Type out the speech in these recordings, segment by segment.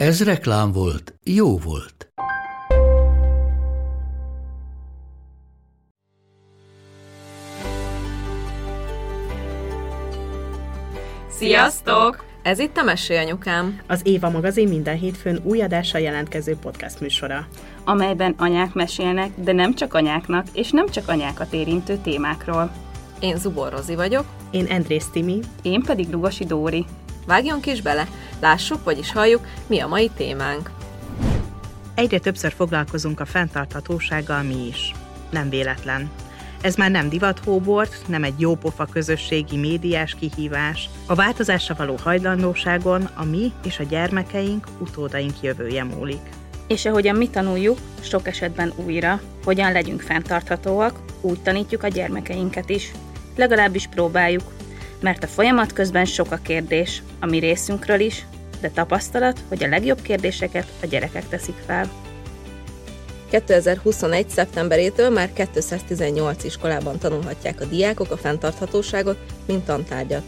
Ez reklám volt, jó volt. Sziasztok! Ez itt a Mesélyanyukám. Az Éva magazin minden hétfőn új adással jelentkező podcast műsora. amelyben anyák mesélnek, de nem csak anyáknak, és nem csak anyákat érintő témákról. Én Zubor Rozi vagyok. Én Andrész Timi. Én pedig Lugosi Dóri. Vágjunk is bele, lássuk, vagyis halljuk, mi a mai témánk. Egyre többször foglalkozunk a fenntarthatósággal mi is. Nem véletlen. Ez már nem divathóbort, nem egy jópofa közösségi médiás kihívás. A változásra való hajlandóságon a mi és a gyermekeink, utódaink jövője múlik. És ahogyan mi tanuljuk, sok esetben újra, hogyan legyünk fenntarthatóak, úgy tanítjuk a gyermekeinket is. Legalábbis próbáljuk, mert a folyamat közben sok a kérdés, a mi részünkről is, de tapasztalat, hogy a legjobb kérdéseket a gyerekek teszik fel. 2021. szeptemberétől már 218 iskolában tanulhatják a diákok a fenntarthatóságot, mint tantárgyat.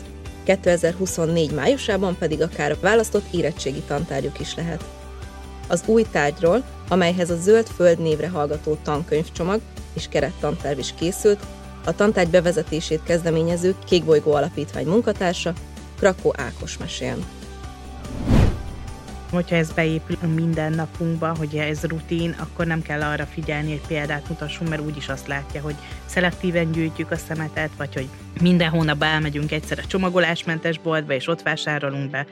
2024. májusában pedig akár választott érettségi tantárgyuk is lehet. Az új tárgyról, amelyhez a Zöld Föld névre hallgató tankönyvcsomag és kerettantárgy is készült, a tantárgy bevezetését kezdeményező Kékbolygó Alapítvány munkatársa, Krakó Ákos mesél. Hogyha ez beépül a mindennapunkba, hogy ez rutin, akkor nem kell arra figyelni, hogy példát mutassunk, mert úgyis azt látja, hogy szelektíven gyűjtjük a szemetet, vagy hogy minden hónapban elmegyünk egyszer a csomagolásmentes boltba, és ott vásárolunk be.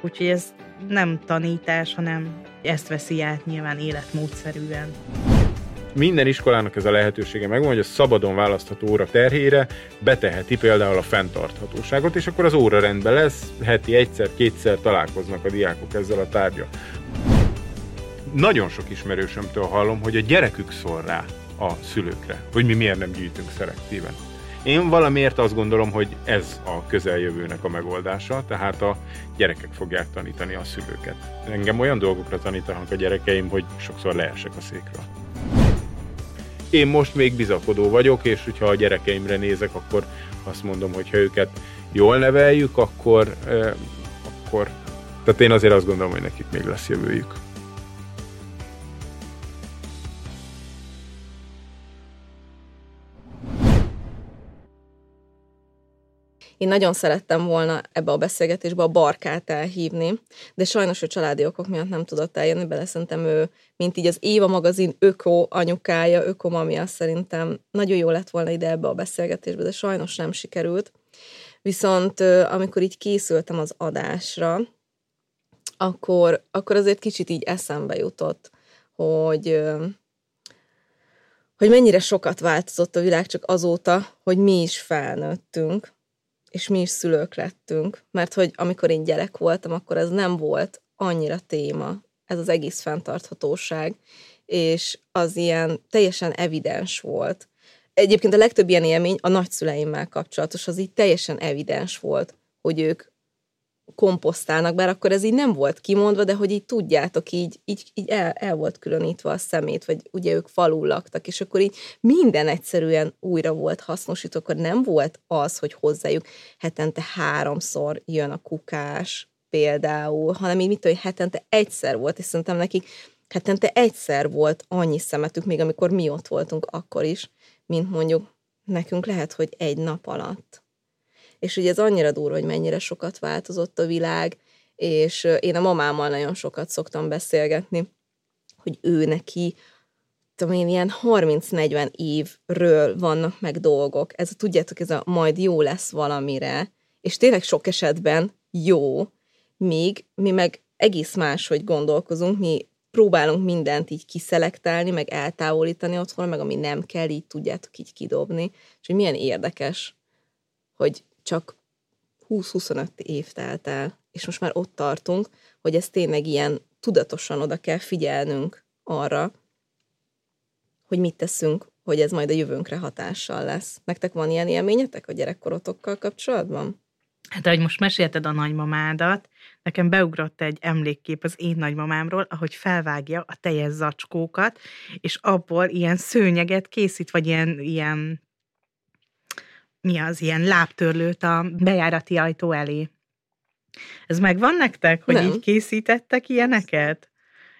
Úgyhogy ez nem tanítás, hanem ezt veszi át nyilván életmódszerűen minden iskolának ez a lehetősége megvan, hogy a szabadon választható óra terhére beteheti például a fenntarthatóságot, és akkor az óra rendben lesz, heti egyszer-kétszer találkoznak a diákok ezzel a tárgya. Nagyon sok ismerősömtől hallom, hogy a gyerekük szól rá a szülőkre, hogy mi miért nem gyűjtünk szelektíven. Én valamiért azt gondolom, hogy ez a közeljövőnek a megoldása, tehát a gyerekek fogják tanítani a szülőket. Engem olyan dolgokra tanítanak a gyerekeim, hogy sokszor leesek a székről. Én most még bizakodó vagyok, és hogyha a gyerekeimre nézek, akkor azt mondom, hogy ha őket jól neveljük, akkor, eh, akkor tehát én azért azt gondolom, hogy nekik még lesz jövőjük. Én nagyon szerettem volna ebbe a beszélgetésbe a barkát elhívni, de sajnos a családi okok miatt nem tudott eljönni, bele szerintem ő, mint így az Éva magazin öko anyukája, öko mamia szerintem nagyon jó lett volna ide ebbe a beszélgetésbe, de sajnos nem sikerült. Viszont amikor így készültem az adásra, akkor, akkor azért kicsit így eszembe jutott, hogy hogy mennyire sokat változott a világ csak azóta, hogy mi is felnőttünk, és mi is szülők lettünk, mert hogy amikor én gyerek voltam, akkor ez nem volt annyira téma, ez az egész fenntarthatóság, és az ilyen teljesen evidens volt. Egyébként a legtöbb ilyen élmény a nagyszüleimmel kapcsolatos, az így teljesen evidens volt, hogy ők komposztálnak, bár akkor ez így nem volt kimondva, de hogy így tudjátok, így, így, így el, el volt különítve a szemét, vagy ugye ők falul laktak, és akkor így minden egyszerűen újra volt hasznosítva, akkor nem volt az, hogy hozzájuk hetente háromszor jön a kukás például, hanem így mit hogy hetente egyszer volt, és szerintem nekik hetente egyszer volt annyi szemetük, még amikor mi ott voltunk akkor is, mint mondjuk nekünk lehet, hogy egy nap alatt és ugye ez annyira durva, hogy mennyire sokat változott a világ, és én a mamámmal nagyon sokat szoktam beszélgetni, hogy ő neki, tudom én, ilyen 30-40 évről vannak meg dolgok. Ez, tudjátok, ez a majd jó lesz valamire, és tényleg sok esetben jó, míg mi meg egész máshogy gondolkozunk, mi próbálunk mindent így kiszelektálni, meg eltávolítani otthon, meg ami nem kell, így tudjátok így kidobni. És hogy milyen érdekes, hogy csak 20-25 év telt el, és most már ott tartunk, hogy ez tényleg ilyen tudatosan oda kell figyelnünk arra, hogy mit teszünk, hogy ez majd a jövőnkre hatással lesz. Nektek van ilyen élményetek a gyerekkorotokkal kapcsolatban? Hát, ahogy most mesélted a nagymamádat, nekem beugrott egy emlékkép az én nagymamámról, ahogy felvágja a teljes zacskókat, és abból ilyen szőnyeget készít, vagy ilyen, ilyen mi az, ilyen lábtörlőt a bejárati ajtó elé. Ez megvan nektek, hogy Nem. így készítettek ilyeneket?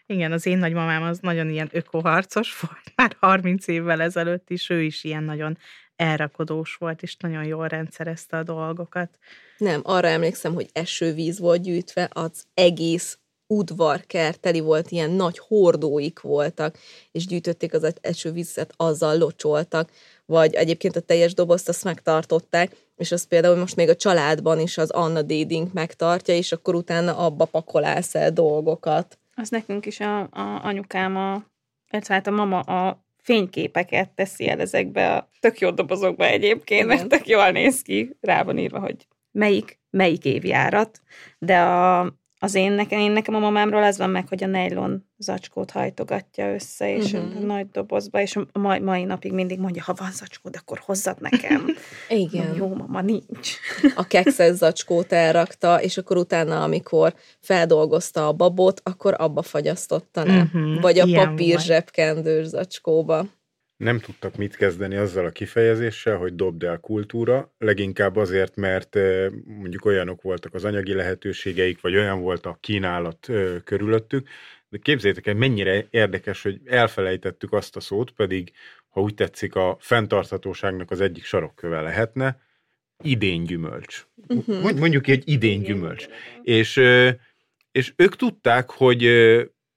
Igen, az én nagymamám az nagyon ilyen ökoharcos volt, már 30 évvel ezelőtt is, ő is ilyen nagyon elrakodós volt, és nagyon jól rendszerezte a dolgokat. Nem, arra emlékszem, hogy esővíz volt gyűjtve, az egész udvarkert teli volt, ilyen nagy hordóik voltak, és gyűjtötték az esővizet, azzal locsoltak, vagy egyébként a teljes dobozt azt megtartották, és az például most még a családban is az Anna Déding megtartja, és akkor utána abba pakolálsz el dolgokat. Az nekünk is a, a anyukám, a, illetve hát a mama a fényképeket teszi el ezekbe a tök jó dobozokba egyébként, Igen. mert tök jól néz ki, rá van írva, hogy melyik, melyik évjárat, de a, az én nekem, én nekem a mamámról az van meg, hogy a nejlon zacskót hajtogatja össze, és uh-huh. a nagy dobozba, és a mai, mai napig mindig mondja, ha van zacskód, akkor hozzad nekem. Igen. Mondom, Jó, mama, nincs. a kekszes zacskót elrakta, és akkor utána, amikor feldolgozta a babot, akkor abba fagyasztotta le. Mhm, Vagy a ilyen papír zsebkendős zacskóba. Nem tudtak mit kezdeni azzal a kifejezéssel, hogy dobd el kultúra, leginkább azért, mert mondjuk olyanok voltak az anyagi lehetőségeik, vagy olyan volt a kínálat körülöttük, de képzeljétek el, mennyire érdekes, hogy elfelejtettük azt a szót, pedig, ha úgy tetszik, a fenntarthatóságnak az egyik sarokköve lehetne, idénygyümölcs. Mhm. Mond- Mondjuk egy idénygyümölcs. És, ö, és ők tudták, hogy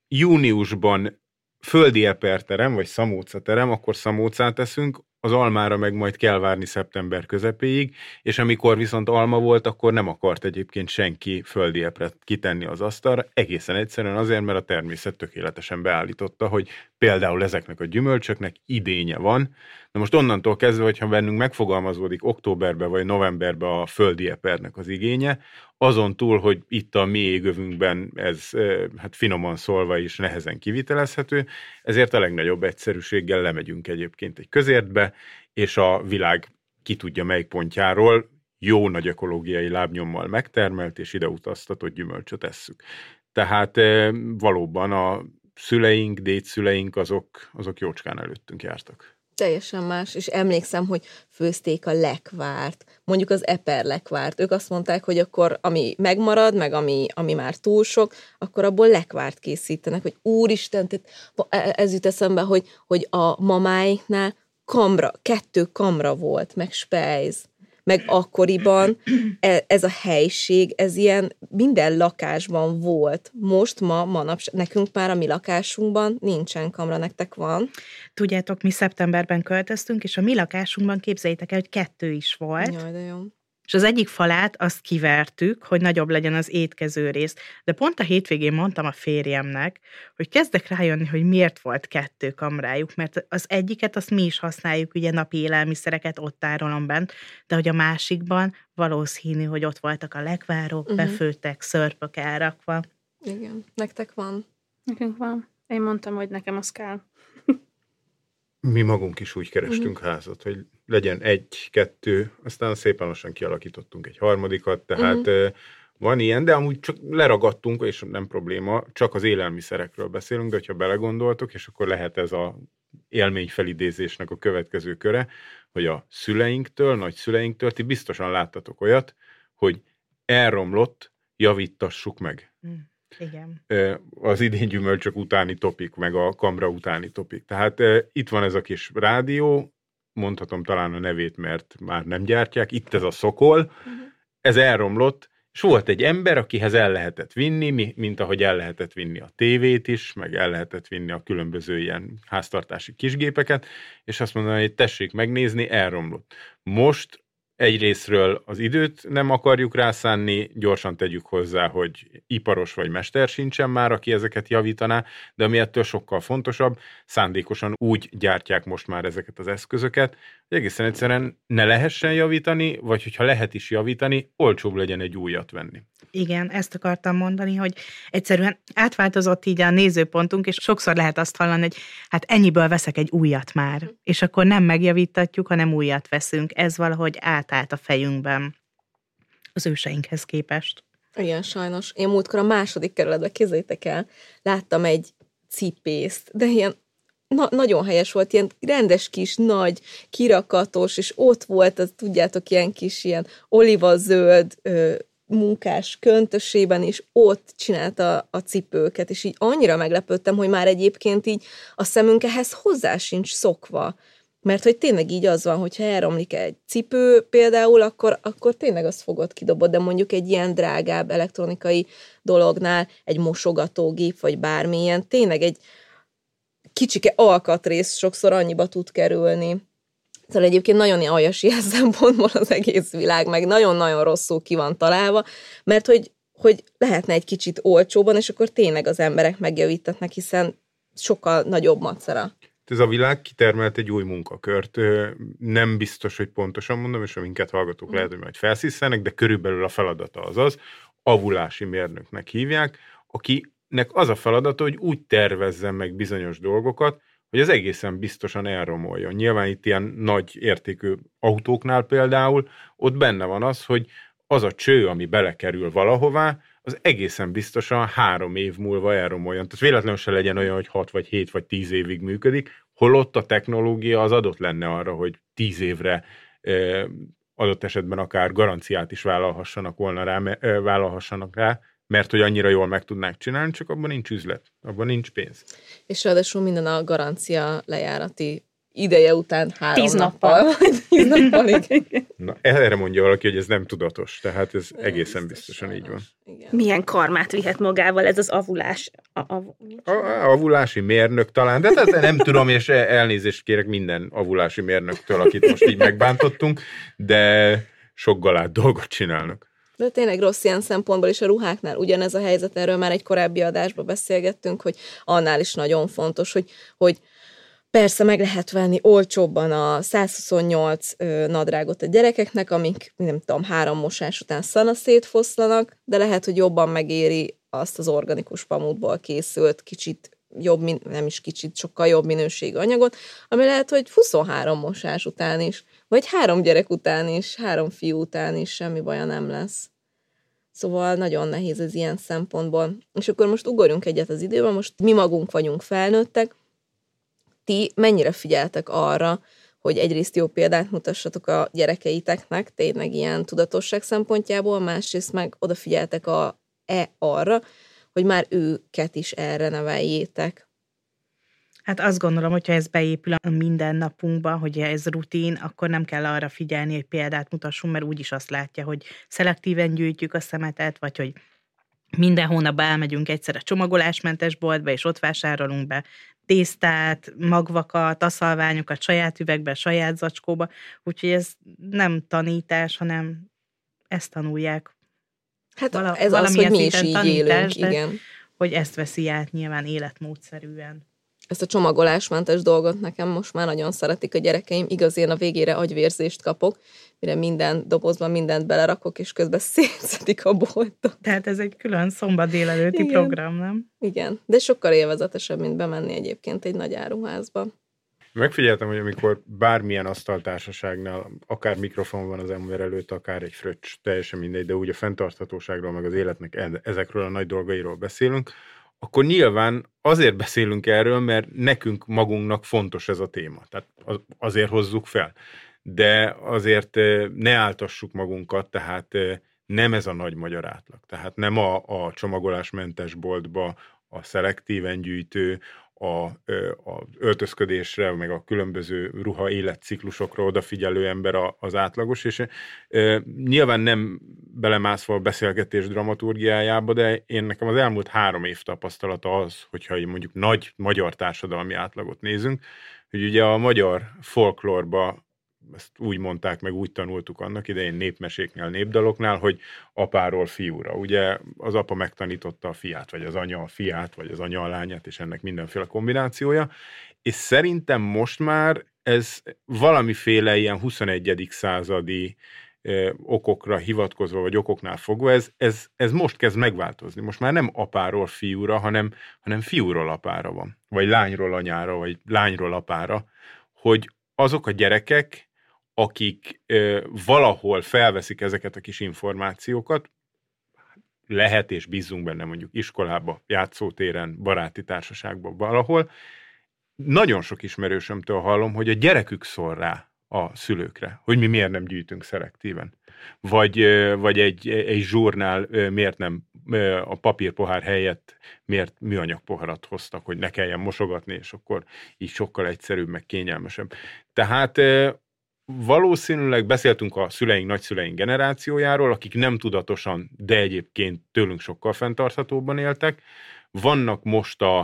júniusban földi eperterem, vagy szamócaterem, akkor szamócát teszünk, az almára meg majd kell várni szeptember közepéig, és amikor viszont alma volt, akkor nem akart egyébként senki földi epret kitenni az asztalra, egészen egyszerűen azért, mert a természet tökéletesen beállította, hogy például ezeknek a gyümölcsöknek idénye van. Na most onnantól kezdve, hogyha bennünk megfogalmazódik októberbe vagy novemberbe a földi epernek az igénye, azon túl, hogy itt a mi égövünkben ez hát finoman szólva is nehezen kivitelezhető, ezért a legnagyobb egyszerűséggel lemegyünk egyébként egy közértbe, és a világ ki tudja melyik pontjáról jó nagy ökológiai lábnyommal megtermelt és ide utaztatott gyümölcsöt esszük. Tehát eh, valóban a szüleink, dédszüleink azok, azok jócskán előttünk jártak. Teljesen más, és emlékszem, hogy főzték a lekvárt, mondjuk az eper lekvárt. Ők azt mondták, hogy akkor ami megmarad, meg ami, ami már túl sok, akkor abból lekvárt készítenek, hogy úristen, tehát e- ez jut eszembe, hogy, hogy a mamáiknál kamra, kettő kamra volt, meg spejz, meg akkoriban e- ez a helység, ez ilyen minden lakásban volt. Most ma, manapság, nekünk már a mi lakásunkban nincsen kamra, nektek van. Tudjátok, mi szeptemberben költöztünk, és a mi lakásunkban képzeljétek el, hogy kettő is volt. Jaj, de jó. És az egyik falát azt kivertük, hogy nagyobb legyen az étkező rész. De pont a hétvégén mondtam a férjemnek, hogy kezdek rájönni, hogy miért volt kettő kamrájuk, mert az egyiket azt mi is használjuk, ugye napi élelmiszereket ott tárolom bent, de hogy a másikban valószínű, hogy ott voltak a lekvárok, uh-huh. befőttek, szörpök elrakva. Igen, nektek van. Nekünk van. Én mondtam, hogy nekem az kell. Mi magunk is úgy kerestünk házat, hogy legyen egy, kettő, aztán szépen lassan kialakítottunk egy harmadikat, tehát Mhm. uh van ilyen, de amúgy csak leragadtunk, és nem probléma, csak az élelmiszerekről beszélünk, de hogyha belegondoltok, és akkor lehet ez a élményfelidézésnek a következő köre, hogy a szüleinktől, nagyszüleinktől, ti biztosan láttatok olyat, hogy elromlott, javítassuk meg. Mm. Igen. Az idén gyümölcsök utáni topik, meg a kamra utáni topik. Tehát itt van ez a kis rádió, mondhatom talán a nevét, mert már nem gyártják, itt ez a szokol, uh-huh. ez elromlott, és volt egy ember, akihez el lehetett vinni, mi- mint ahogy el lehetett vinni a tévét is, meg el lehetett vinni a különböző ilyen háztartási kisgépeket, és azt mondani, hogy tessék megnézni, elromlott. Most egyrésztről az időt nem akarjuk rászánni, gyorsan tegyük hozzá, hogy iparos vagy mester sincsen már, aki ezeket javítaná, de ami ettől sokkal fontosabb, szándékosan úgy gyártják most már ezeket az eszközöket, egészen egyszerűen ne lehessen javítani, vagy hogyha lehet is javítani, olcsóbb legyen egy újat venni. Igen, ezt akartam mondani, hogy egyszerűen átváltozott így a nézőpontunk, és sokszor lehet azt hallani, hogy hát ennyiből veszek egy újat már, és akkor nem megjavítatjuk, hanem újat veszünk. Ez valahogy átállt a fejünkben az őseinkhez képest. Igen, sajnos. Én múltkor a második kerületben, kézzétek el, láttam egy cipészt, de ilyen na, nagyon helyes volt, ilyen rendes kis, nagy, kirakatos, és ott volt, az tudjátok, ilyen kis, ilyen olivazöld, ö, munkás köntösében is ott csinálta a cipőket, és így annyira meglepődtem, hogy már egyébként így a szemünk ehhez hozzá sincs szokva. Mert hogy tényleg így az van, hogyha elromlik egy cipő például, akkor, akkor tényleg azt fogod kidobod, de mondjuk egy ilyen drágább elektronikai dolognál, egy mosogatógép, vagy bármilyen, tényleg egy kicsike alkatrész sokszor annyiba tud kerülni. Szóval egyébként nagyon aljas ilyen szempontból az egész világ, meg nagyon-nagyon rosszul ki van találva, mert hogy, hogy lehetne egy kicsit olcsóban, és akkor tényleg az emberek megjavítatnak, hiszen sokkal nagyobb macera. Ez a világ kitermelt egy új munkakört. Nem biztos, hogy pontosan mondom, és a minket hallgatók lehet, hogy majd felszíszenek, de körülbelül a feladata az az, avulási mérnöknek hívják, akinek az a feladata, hogy úgy tervezzen meg bizonyos dolgokat, hogy az egészen biztosan elromoljon. Nyilván itt ilyen nagy értékű autóknál például, ott benne van az, hogy az a cső, ami belekerül valahová, az egészen biztosan három év múlva elromoljon. Tehát véletlenül se legyen olyan, hogy hat vagy hét vagy tíz évig működik, holott a technológia az adott lenne arra, hogy tíz évre adott esetben akár garanciát is vállalhassanak volna rá, vállalhassanak rá, mert hogy annyira jól meg tudnák csinálni, csak abban nincs üzlet, abban nincs pénz. És ráadásul minden a garancia lejárati ideje után három Tíz nappal. nappal. Tíz nappal, Na, erre mondja valaki, hogy ez nem tudatos, tehát ez egészen biztosan így van. Igen. Milyen karmát vihet magával ez az avulás? A, a, A, a avulási mérnök talán, de tehát nem tudom, és elnézést kérek minden avulási mérnöktől, akit most így megbántottunk, de sok galád dolgot csinálnak. De tényleg rossz ilyen szempontból is a ruháknál ugyanez a helyzet, erről már egy korábbi adásban beszélgettünk, hogy annál is nagyon fontos, hogy, hogy Persze meg lehet venni olcsóbban a 128 nadrágot a gyerekeknek, amik nem tudom, három mosás után szana szétfoszlanak, de lehet, hogy jobban megéri azt az organikus pamutból készült, kicsit jobb, nem is kicsit, sokkal jobb minőségű anyagot, ami lehet, hogy 23 mosás után is, vagy három gyerek után is, három fiú után is semmi baja nem lesz. Szóval nagyon nehéz ez ilyen szempontból. És akkor most ugorjunk egyet az időben, most mi magunk vagyunk felnőttek, ti mennyire figyeltek arra, hogy egyrészt jó példát mutassatok a gyerekeiteknek, tényleg ilyen tudatosság szempontjából, másrészt meg odafigyeltek a, e arra, hogy már őket is erre neveljétek. Hát azt gondolom, hogyha ez beépül a mindennapunkba, hogy ez rutin, akkor nem kell arra figyelni, hogy példát mutassunk, mert úgyis azt látja, hogy szelektíven gyűjtjük a szemetet, vagy hogy minden hónapban elmegyünk egyszer a csomagolásmentes boltba, és ott vásárolunk be tésztát, magvakat, aszalványokat saját üvegbe, saját zacskóba, úgyhogy ez nem tanítás, hanem ezt tanulják. Hát Vala, ez az, hogy mi is így tanítás, élünk, igen. Hogy ezt veszi át nyilván életmódszerűen ezt a csomagolásmentes dolgot nekem most már nagyon szeretik a gyerekeim, igaz, én a végére agyvérzést kapok, mire minden dobozban mindent belerakok, és közben szétszedik a boltot. Tehát ez egy külön szombat délelőtti Igen. program, nem? Igen, de sokkal élvezetesebb, mint bemenni egyébként egy nagy áruházba. Megfigyeltem, hogy amikor bármilyen asztaltársaságnál, akár mikrofon van az ember előtt, akár egy fröccs, teljesen mindegy, de úgy a fenntarthatóságról, meg az életnek ezekről a nagy dolgairól beszélünk, akkor nyilván azért beszélünk erről, mert nekünk magunknak fontos ez a téma. Tehát azért hozzuk fel. De azért ne áltassuk magunkat, tehát nem ez a nagy magyar átlag. Tehát nem a, a csomagolásmentes boltba a szelektíven gyűjtő, a, a öltözködésre, meg a különböző ruha életciklusokra odafigyelő ember az átlagos, és nyilván nem belemászva a beszélgetés dramaturgiájába, de én nekem az elmúlt három év tapasztalata az, hogyha mondjuk nagy magyar társadalmi átlagot nézünk, hogy ugye a magyar folklórba ezt úgy mondták, meg úgy tanultuk annak idején népmeséknél, népdaloknál, hogy apáról fiúra. Ugye az apa megtanította a fiát, vagy az anya a fiát, vagy az anya a lányát, és ennek mindenféle kombinációja. És szerintem most már ez valamiféle ilyen 21. századi okokra hivatkozva, vagy okoknál fogva, ez, ez, ez most kezd megváltozni. Most már nem apáról fiúra, hanem, hanem fiúról apára van. Vagy lányról anyára, vagy lányról apára, hogy azok a gyerekek, akik ö, valahol felveszik ezeket a kis információkat, lehet és bízunk benne mondjuk iskolába, játszótéren, baráti társaságban, valahol, nagyon sok ismerősömtől hallom, hogy a gyerekük szól rá a szülőkre, hogy mi miért nem gyűjtünk szelektíven. Vagy, vagy egy, egy zsurnál miért nem a papírpohár helyett miért műanyag poharat hoztak, hogy ne kelljen mosogatni, és akkor így sokkal egyszerűbb, meg kényelmesebb. Tehát valószínűleg beszéltünk a szüleink, nagyszüleink generációjáról, akik nem tudatosan, de egyébként tőlünk sokkal fenntarthatóban éltek. Vannak most a,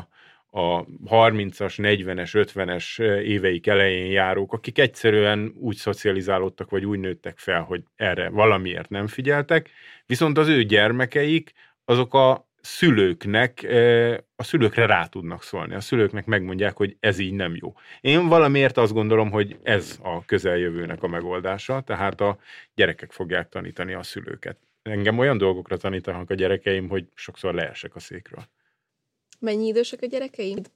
a 30-as, 40-es, 50-es éveik elején járók, akik egyszerűen úgy szocializálódtak, vagy úgy nőttek fel, hogy erre valamiért nem figyeltek, viszont az ő gyermekeik, azok a szülőknek, a szülőkre rá tudnak szólni. A szülőknek megmondják, hogy ez így nem jó. Én valamiért azt gondolom, hogy ez a közeljövőnek a megoldása, tehát a gyerekek fogják tanítani a szülőket. Engem olyan dolgokra tanítanak a gyerekeim, hogy sokszor leesek a székről. Mennyi idősek a gyerekeid?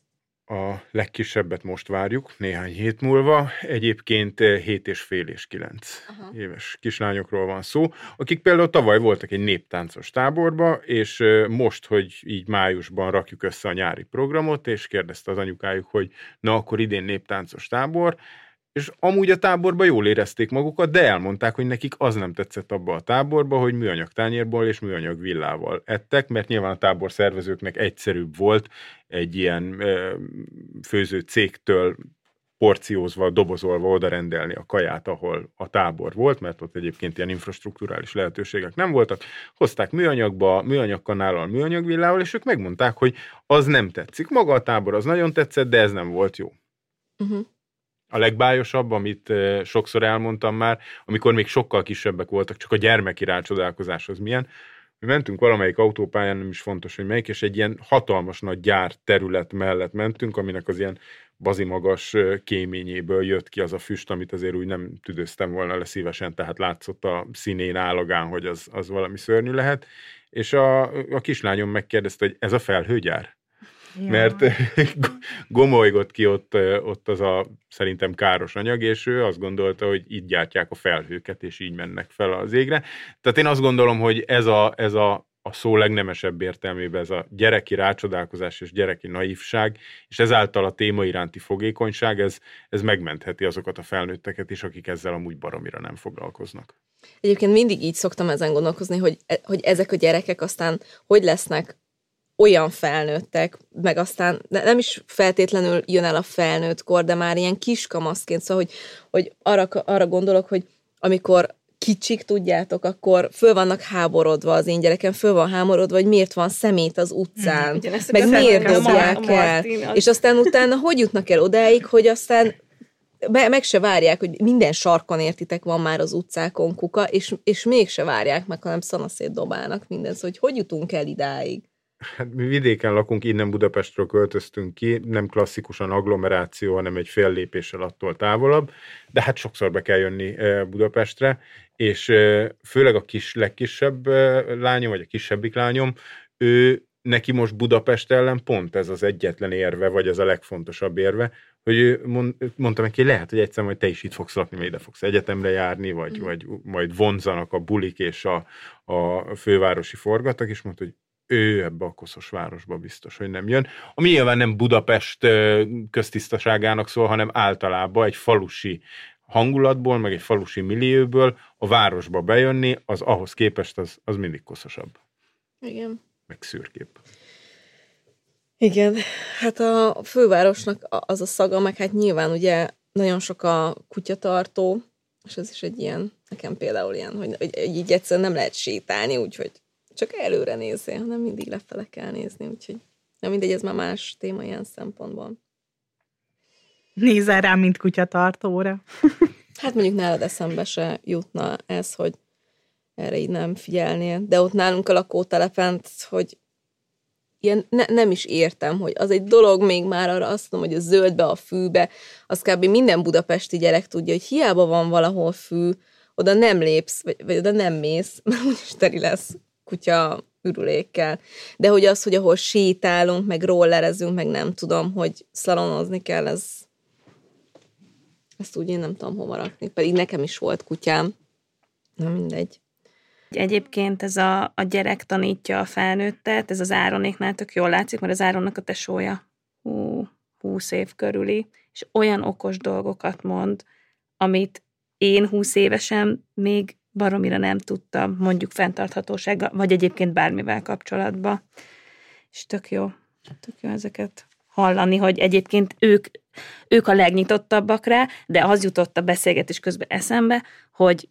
A legkisebbet most várjuk, néhány hét múlva. Egyébként 7 és fél és 9 Aha. éves kislányokról van szó, akik például tavaly voltak egy néptáncos táborba, és most, hogy így májusban rakjuk össze a nyári programot, és kérdezte az anyukájuk, hogy na akkor idén néptáncos tábor, és amúgy a táborban jól érezték magukat, de elmondták, hogy nekik az nem tetszett abba a táborba, hogy műanyag tányérból és műanyag villával ettek, mert nyilván a tábor szervezőknek egyszerűbb volt egy ilyen ö, főző cégtől porciózva, dobozolva oda rendelni a kaját, ahol a tábor volt, mert ott egyébként ilyen infrastruktúrális lehetőségek nem voltak. Hozták műanyagba, műanyagkanállal, műanyagvillával, és ők megmondták, hogy az nem tetszik. Maga a tábor az nagyon tetszett, de ez nem volt jó. Uh-huh a legbájosabb, amit sokszor elmondtam már, amikor még sokkal kisebbek voltak, csak a gyermeki rácsodálkozás az milyen. Mi mentünk valamelyik autópályán, nem is fontos, hogy melyik, és egy ilyen hatalmas nagy gyár terület mellett mentünk, aminek az ilyen bazimagas kéményéből jött ki az a füst, amit azért úgy nem tüdőztem volna le szívesen, tehát látszott a színén állagán, hogy az, az valami szörnyű lehet. És a, a kislányom megkérdezte, hogy ez a felhőgyár? Ja. Mert gomolygott ki ott, ott az a szerintem káros anyag, és ő azt gondolta, hogy itt gyártják a felhőket, és így mennek fel az égre. Tehát én azt gondolom, hogy ez a, ez a, a szó legnemesebb értelmében ez a gyereki rácsodálkozás és gyereki naívság, és ezáltal a téma iránti fogékonyság, ez, ez megmentheti azokat a felnőtteket is, akik ezzel amúgy baromira nem foglalkoznak. Egyébként mindig így szoktam ezen gondolkozni, hogy, e, hogy ezek a gyerekek aztán hogy lesznek olyan felnőttek, meg aztán nem is feltétlenül jön el a felnőtt kor, de már ilyen kiskamaszként, szóval, hogy, hogy arra, arra gondolok, hogy amikor kicsik, tudjátok, akkor föl vannak háborodva az én gyerekem, föl van háborodva, hogy miért van szemét az utcán, mm, meg miért dobják el. Az... És aztán utána hogy jutnak el odáig, hogy aztán be, meg se várják, hogy minden sarkon értitek van már az utcákon kuka, és, és mégse várják meg, hanem szanaszét dobálnak minden. Szóval, hogy hogy jutunk el idáig? Hát mi vidéken lakunk, innen Budapestről költöztünk ki, nem klasszikusan agglomeráció, hanem egy fél lépéssel attól távolabb, de hát sokszor be kell jönni Budapestre, és főleg a kis, legkisebb lányom, vagy a kisebbik lányom, ő neki most Budapest ellen pont ez az egyetlen érve, vagy ez a legfontosabb érve, hogy mond, mondtam neki, lehet, hogy egyszer majd te is itt fogsz lakni, vagy ide fogsz egyetemre járni, vagy, mm. vagy majd vonzanak a bulik és a, a fővárosi forgatak, és mondta, hogy ő ebbe a koszos városba biztos, hogy nem jön. Ami nyilván nem Budapest köztisztaságának szól, hanem általában egy falusi hangulatból, meg egy falusi millióból a városba bejönni, az ahhoz képest az, az mindig koszosabb. Igen. Meg szürkép. Igen, hát a fővárosnak az a szaga, meg hát nyilván ugye nagyon sok a kutyatartó, és ez is egy ilyen, nekem például ilyen, hogy, hogy így egyszerűen nem lehet sétálni, úgyhogy csak előre nézzél, hanem mindig lefele kell nézni, úgyhogy nem mindegy, ez már más téma ilyen szempontból. Nézel rám, mint kutyatartóra. Hát mondjuk nálad eszembe se jutna ez, hogy erre így nem figyelnél. De ott nálunk a lakótelepen, hogy ilyen ne, nem is értem, hogy az egy dolog még már arra azt mondom, hogy a zöldbe, a fűbe, az kb. minden budapesti gyerek tudja, hogy hiába van valahol fű, oda nem lépsz, vagy, vagy oda nem mész, mert úgyis teri lesz kutya ürülékkel. De hogy az, hogy ahol sétálunk, meg rollerezünk, meg nem tudom, hogy szalonozni kell, ez ezt úgy én nem tudom hova rakni. Pedig nekem is volt kutyám. Na mindegy. Egyébként ez a, a gyerek tanítja a felnőttet, ez az Áronéknál tök jól látszik, mert az Áronnak a tesója hú, húsz év körüli, és olyan okos dolgokat mond, amit én húsz évesen még baromira nem tudtam, mondjuk fenntarthatósággal, vagy egyébként bármivel kapcsolatban. És tök jó, tök jó ezeket hallani, hogy egyébként ők, ők a legnyitottabbak rá, de az jutott a beszélgetés közben eszembe, hogy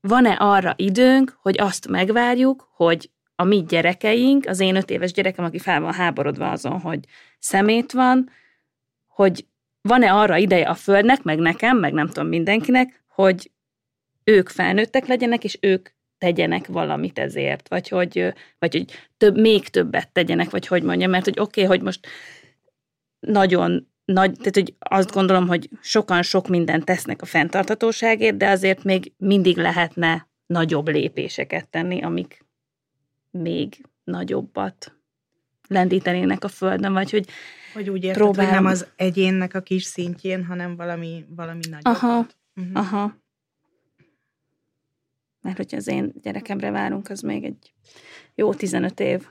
van-e arra időnk, hogy azt megvárjuk, hogy a mi gyerekeink, az én öt éves gyerekem, aki fel van háborodva azon, hogy szemét van, hogy van-e arra ideje a Földnek, meg nekem, meg nem tudom mindenkinek, hogy ők felnőttek legyenek, és ők tegyenek valamit ezért, vagy hogy, vagy hogy több, még többet tegyenek, vagy hogy mondjam, mert hogy oké, okay, hogy most nagyon nagy, tehát hogy azt gondolom, hogy sokan sok mindent tesznek a fenntarthatóságért, de azért még mindig lehetne nagyobb lépéseket tenni, amik még nagyobbat lendítenének a földön, vagy hogy Hogy úgy érted, próbál... hogy nem az egyénnek a kis szintjén, hanem valami, valami nagyobbat. Aha, uh-huh. aha. Mert hogyha az én gyerekemre várunk, az még egy jó 15 év.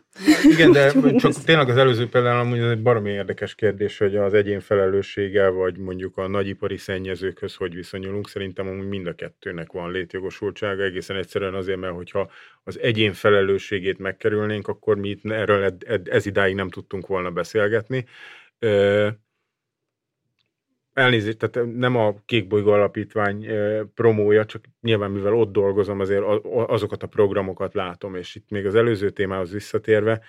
Igen, de csak tényleg az előző például amúgy ez egy baromi érdekes kérdés, hogy az egyén felelőssége, vagy mondjuk a nagyipari szennyezőkhöz hogy viszonyulunk. Szerintem amúgy mind a kettőnek van létjogosultsága, egészen egyszerűen azért, mert hogyha az egyén felelősségét megkerülnénk, akkor mi itt erről ez idáig nem tudtunk volna beszélgetni elnézést, tehát nem a Kékbolygó Alapítvány promója, csak nyilván mivel ott dolgozom, azért azokat a programokat látom, és itt még az előző témához visszatérve,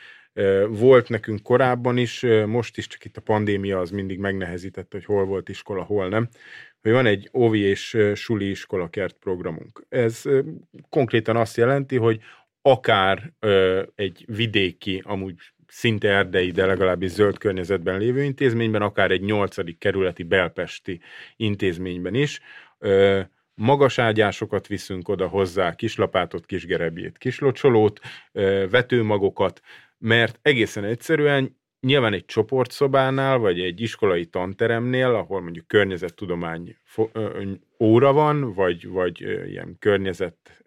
volt nekünk korábban is, most is csak itt a pandémia az mindig megnehezítette, hogy hol volt iskola, hol nem, hogy van egy óvi és suli iskola kert programunk. Ez konkrétan azt jelenti, hogy akár egy vidéki, amúgy szinte erdei, de legalábbis zöld környezetben lévő intézményben, akár egy nyolcadik kerületi belpesti intézményben is. Magas ágyásokat viszünk oda hozzá, kislapátot, kisgerebjét, kislocsolót, vetőmagokat, mert egészen egyszerűen nyilván egy csoportszobánál, vagy egy iskolai tanteremnél, ahol mondjuk környezettudomány óra van, vagy, vagy ilyen környezet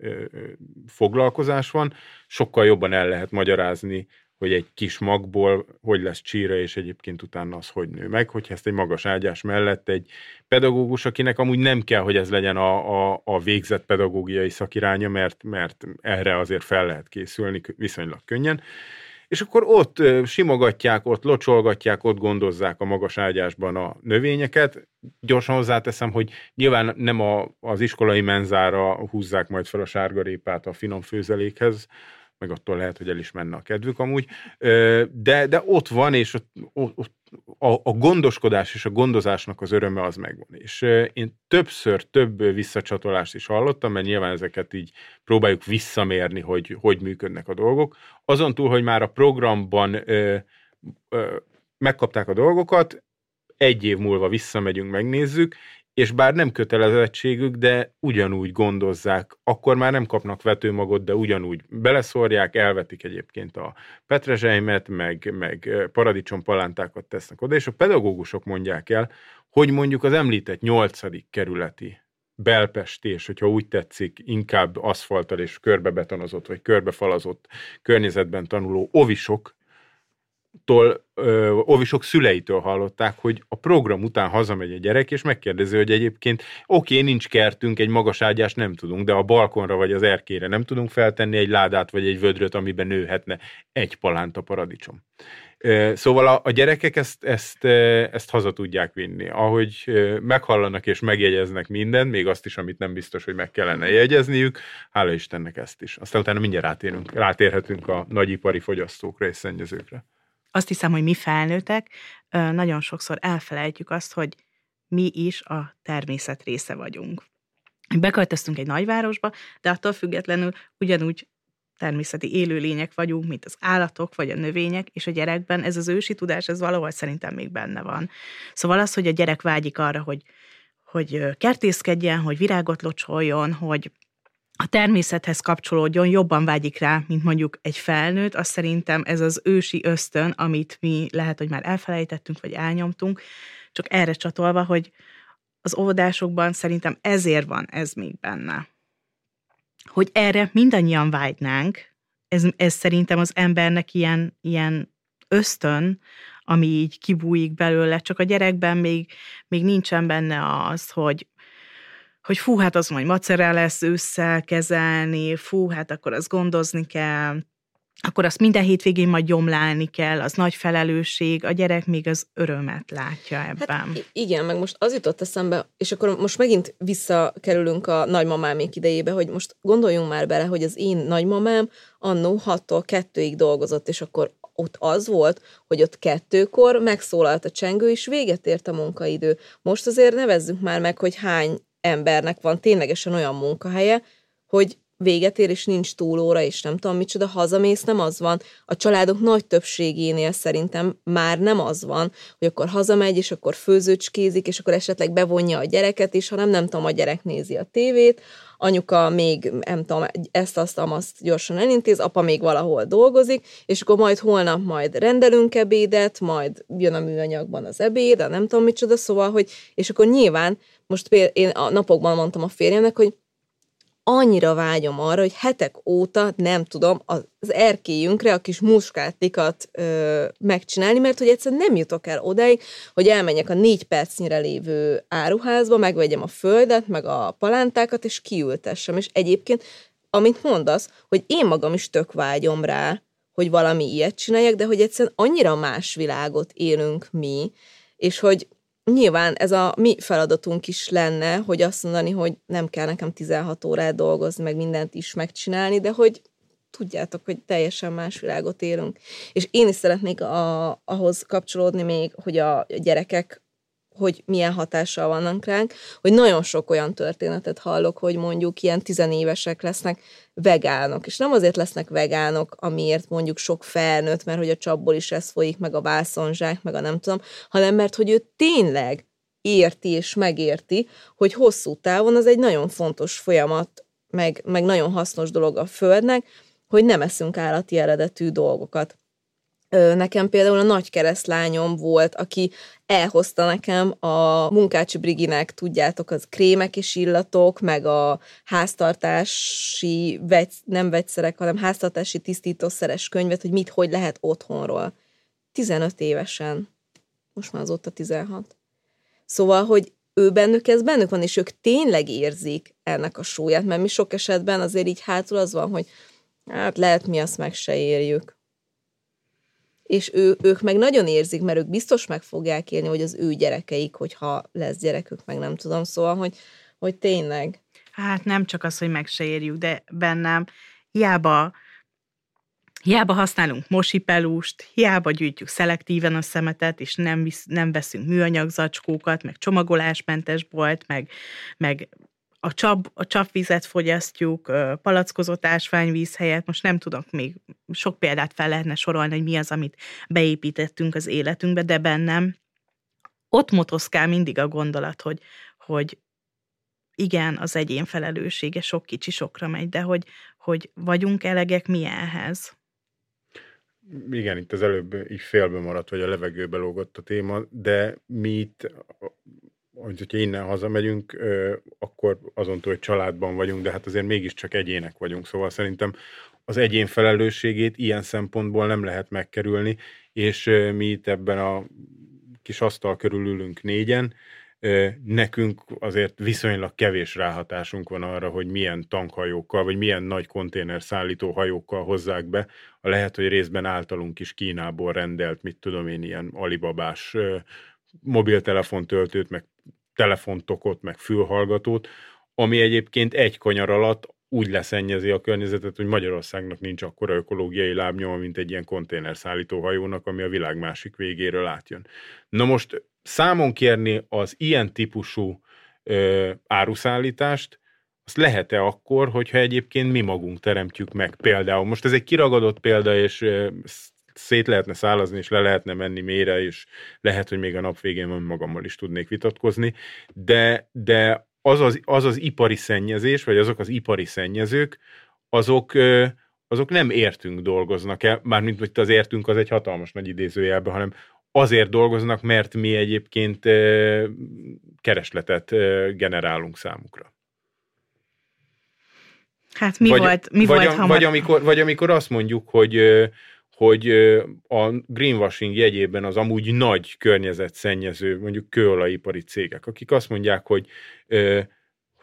foglalkozás van, sokkal jobban el lehet magyarázni hogy egy kis magból hogy lesz csíra, és egyébként utána az hogy nő meg, hogyha ezt egy magas ágyás mellett egy pedagógus, akinek amúgy nem kell, hogy ez legyen a, a, a végzett pedagógiai szakiránya, mert, mert erre azért fel lehet készülni viszonylag könnyen, és akkor ott simogatják, ott locsolgatják, ott gondozzák a magas ágyásban a növényeket. Gyorsan hozzáteszem, hogy nyilván nem a, az iskolai menzára húzzák majd fel a sárgarépát a finom főzelékhez, meg attól lehet, hogy el is menne a kedvük amúgy, de, de ott van, és ott, ott, a, a gondoskodás és a gondozásnak az öröme az megvan. És én többször több visszacsatolást is hallottam, mert nyilván ezeket így próbáljuk visszamérni, hogy hogy működnek a dolgok. Azon túl, hogy már a programban ö, ö, megkapták a dolgokat, egy év múlva visszamegyünk, megnézzük, és bár nem kötelezettségük, de ugyanúgy gondozzák, akkor már nem kapnak vetőmagot, de ugyanúgy beleszórják, elvetik egyébként a petrezselymet, meg, meg paradicsompalántákat tesznek oda, és a pedagógusok mondják el, hogy mondjuk az említett nyolcadik kerületi belpesti, és hogyha úgy tetszik, inkább aszfalttal és körbebetonozott, vagy körbefalazott környezetben tanuló ovisok tól, ö, óvisok szüleitől hallották, hogy a program után hazamegy a gyerek, és megkérdezi, hogy egyébként oké, nincs kertünk, egy magas ágyást nem tudunk, de a balkonra vagy az erkére nem tudunk feltenni egy ládát vagy egy vödröt, amiben nőhetne egy palánta paradicsom. Szóval a, a gyerekek ezt, ezt, ezt haza tudják vinni. Ahogy meghallanak és megjegyeznek mindent, még azt is, amit nem biztos, hogy meg kellene jegyezniük, hála Istennek ezt is. Aztán utána mindjárt rátérünk, rátérhetünk a nagyipari fogyasztókra és szennyezőkre azt hiszem, hogy mi felnőttek nagyon sokszor elfelejtjük azt, hogy mi is a természet része vagyunk. beköltöztünk egy nagyvárosba, de attól függetlenül ugyanúgy természeti élőlények vagyunk, mint az állatok vagy a növények, és a gyerekben ez az ősi tudás, ez valahol szerintem még benne van. Szóval az, hogy a gyerek vágyik arra, hogy, hogy kertészkedjen, hogy virágot locsoljon, hogy a természethez kapcsolódjon, jobban vágyik rá, mint mondjuk egy felnőtt, azt szerintem ez az ősi ösztön, amit mi lehet, hogy már elfelejtettünk, vagy elnyomtunk, csak erre csatolva, hogy az óvodásokban szerintem ezért van ez még benne. Hogy erre mindannyian vágynánk, ez, ez szerintem az embernek ilyen, ilyen ösztön, ami így kibújik belőle, csak a gyerekben még, még nincsen benne az, hogy hogy fú, hát az majd macera lesz ősszel kezelni, fú, hát akkor azt gondozni kell, akkor azt minden hétvégén majd gyomlálni kell, az nagy felelősség, a gyerek még az örömet látja hát ebben. Hát igen, meg most az jutott eszembe, és akkor most megint visszakerülünk a nagymamámék idejébe, hogy most gondoljunk már bele, hogy az én nagymamám annó 6-tól 2-ig dolgozott, és akkor ott az volt, hogy ott kettőkor megszólalt a csengő, és véget ért a munkaidő. Most azért nevezzük már meg, hogy hány embernek van ténylegesen olyan munkahelye, hogy véget ér, és nincs túlóra, és nem tudom micsoda, hazamész, nem az van. A családok nagy többségénél szerintem már nem az van, hogy akkor hazamegy, és akkor főzőcskézik, és akkor esetleg bevonja a gyereket is, hanem nem tudom, a gyerek nézi a tévét, anyuka még, nem tudom, ezt, azt, azt gyorsan elintéz, apa még valahol dolgozik, és akkor majd holnap majd rendelünk ebédet, majd jön a műanyagban az ebéd, a nem tudom micsoda, szóval, hogy, és akkor nyilván, most én a napokban mondtam a férjemnek, hogy annyira vágyom arra, hogy hetek óta nem tudom az erkélyünkre a kis muskátikat ö, megcsinálni, mert hogy egyszerűen nem jutok el odáig, hogy elmenjek a négy percnyire lévő áruházba, megvegyem a földet, meg a palántákat, és kiültessem. És egyébként, amit mondasz, hogy én magam is tök vágyom rá, hogy valami ilyet csináljak, de hogy egyszerűen annyira más világot élünk mi, és hogy nyilván ez a mi feladatunk is lenne, hogy azt mondani, hogy nem kell nekem 16 órát dolgozni, meg mindent is megcsinálni, de hogy tudjátok, hogy teljesen más világot élünk. És én is szeretnék a, ahhoz kapcsolódni még, hogy a gyerekek hogy milyen hatással vannak ránk, hogy nagyon sok olyan történetet hallok, hogy mondjuk ilyen tizenévesek lesznek vegánok, és nem azért lesznek vegánok, amiért mondjuk sok felnőtt, mert hogy a csapból is ez folyik, meg a vászonzsák, meg a nem tudom, hanem mert hogy ő tényleg érti és megérti, hogy hosszú távon az egy nagyon fontos folyamat, meg, meg nagyon hasznos dolog a Földnek, hogy nem eszünk állati eredetű dolgokat. Nekem például a nagy keresztlányom volt, aki elhozta nekem a Munkácsi Briginek, tudjátok, az krémek és illatok, meg a háztartási, vegy, nem vegyszerek, hanem háztartási tisztítószeres könyvet, hogy mit, hogy lehet otthonról. 15 évesen. Most már azóta 16. Szóval, hogy ő bennük ez bennük van, és ők tényleg érzik ennek a súlyát, mert mi sok esetben azért így hátul az van, hogy hát lehet mi azt meg se érjük és ő, ők meg nagyon érzik, mert ők biztos meg fogják élni, hogy az ő gyerekeik, hogyha lesz gyerekük, meg nem tudom, szóval, hogy, hogy tényleg. Hát nem csak az, hogy meg se érjük, de bennem hiába Hiába használunk mosipelust, hiába gyűjtjük szelektíven a szemetet, és nem, visz, nem veszünk műanyag zacskókat, meg csomagolásmentes bolt, meg, meg a, csap, a csapvizet fogyasztjuk, palackozott ásványvíz helyett, most nem tudok még sok példát fel lehetne sorolni, hogy mi az, amit beépítettünk az életünkbe, de bennem ott motoszkál mindig a gondolat, hogy, hogy igen, az egyén felelőssége sok kicsi sokra megy, de hogy, hogy vagyunk elegek mi ehhez? Igen, itt az előbb így félbe maradt, vagy a levegőbe lógott a téma, de mi itt hogyha innen hazamegyünk, akkor azon túl, hogy családban vagyunk, de hát azért mégiscsak egyének vagyunk, szóval szerintem az egyén felelősségét ilyen szempontból nem lehet megkerülni, és mi itt ebben a kis asztal körül ülünk négyen, nekünk azért viszonylag kevés ráhatásunk van arra, hogy milyen tankhajókkal, vagy milyen nagy konténer szállító hajókkal hozzák be. A lehet, hogy részben általunk is Kínából rendelt, mit tudom én, ilyen alibabás mobiltelefontöltőt, meg telefontokot, meg fülhallgatót, ami egyébként egy kanyar alatt úgy leszennyezi a környezetet, hogy Magyarországnak nincs akkora ökológiai lábnyoma, mint egy ilyen konténerszállító hajónak, ami a világ másik végéről átjön. Na most számon kérni az ilyen típusú ö, áruszállítást, azt lehet-e akkor, hogyha egyébként mi magunk teremtjük meg például. Most ez egy kiragadott példa, és szét lehetne szállazni, és le lehetne menni mélyre, és lehet, hogy még a nap végén magammal is tudnék vitatkozni, de, de az, az, az az ipari szennyezés, vagy azok az ipari szennyezők, azok, azok nem értünk dolgoznak el, mármint hogy az értünk az egy hatalmas nagy idézőjelbe, hanem azért dolgoznak, mert mi egyébként keresletet generálunk számukra. Hát mi vagy, volt, mi vagy, volt hamar... vagy, amikor, vagy amikor azt mondjuk, hogy hogy a greenwashing jegyében az amúgy nagy környezetszennyező, mondjuk kőolajipari cégek, akik azt mondják, hogy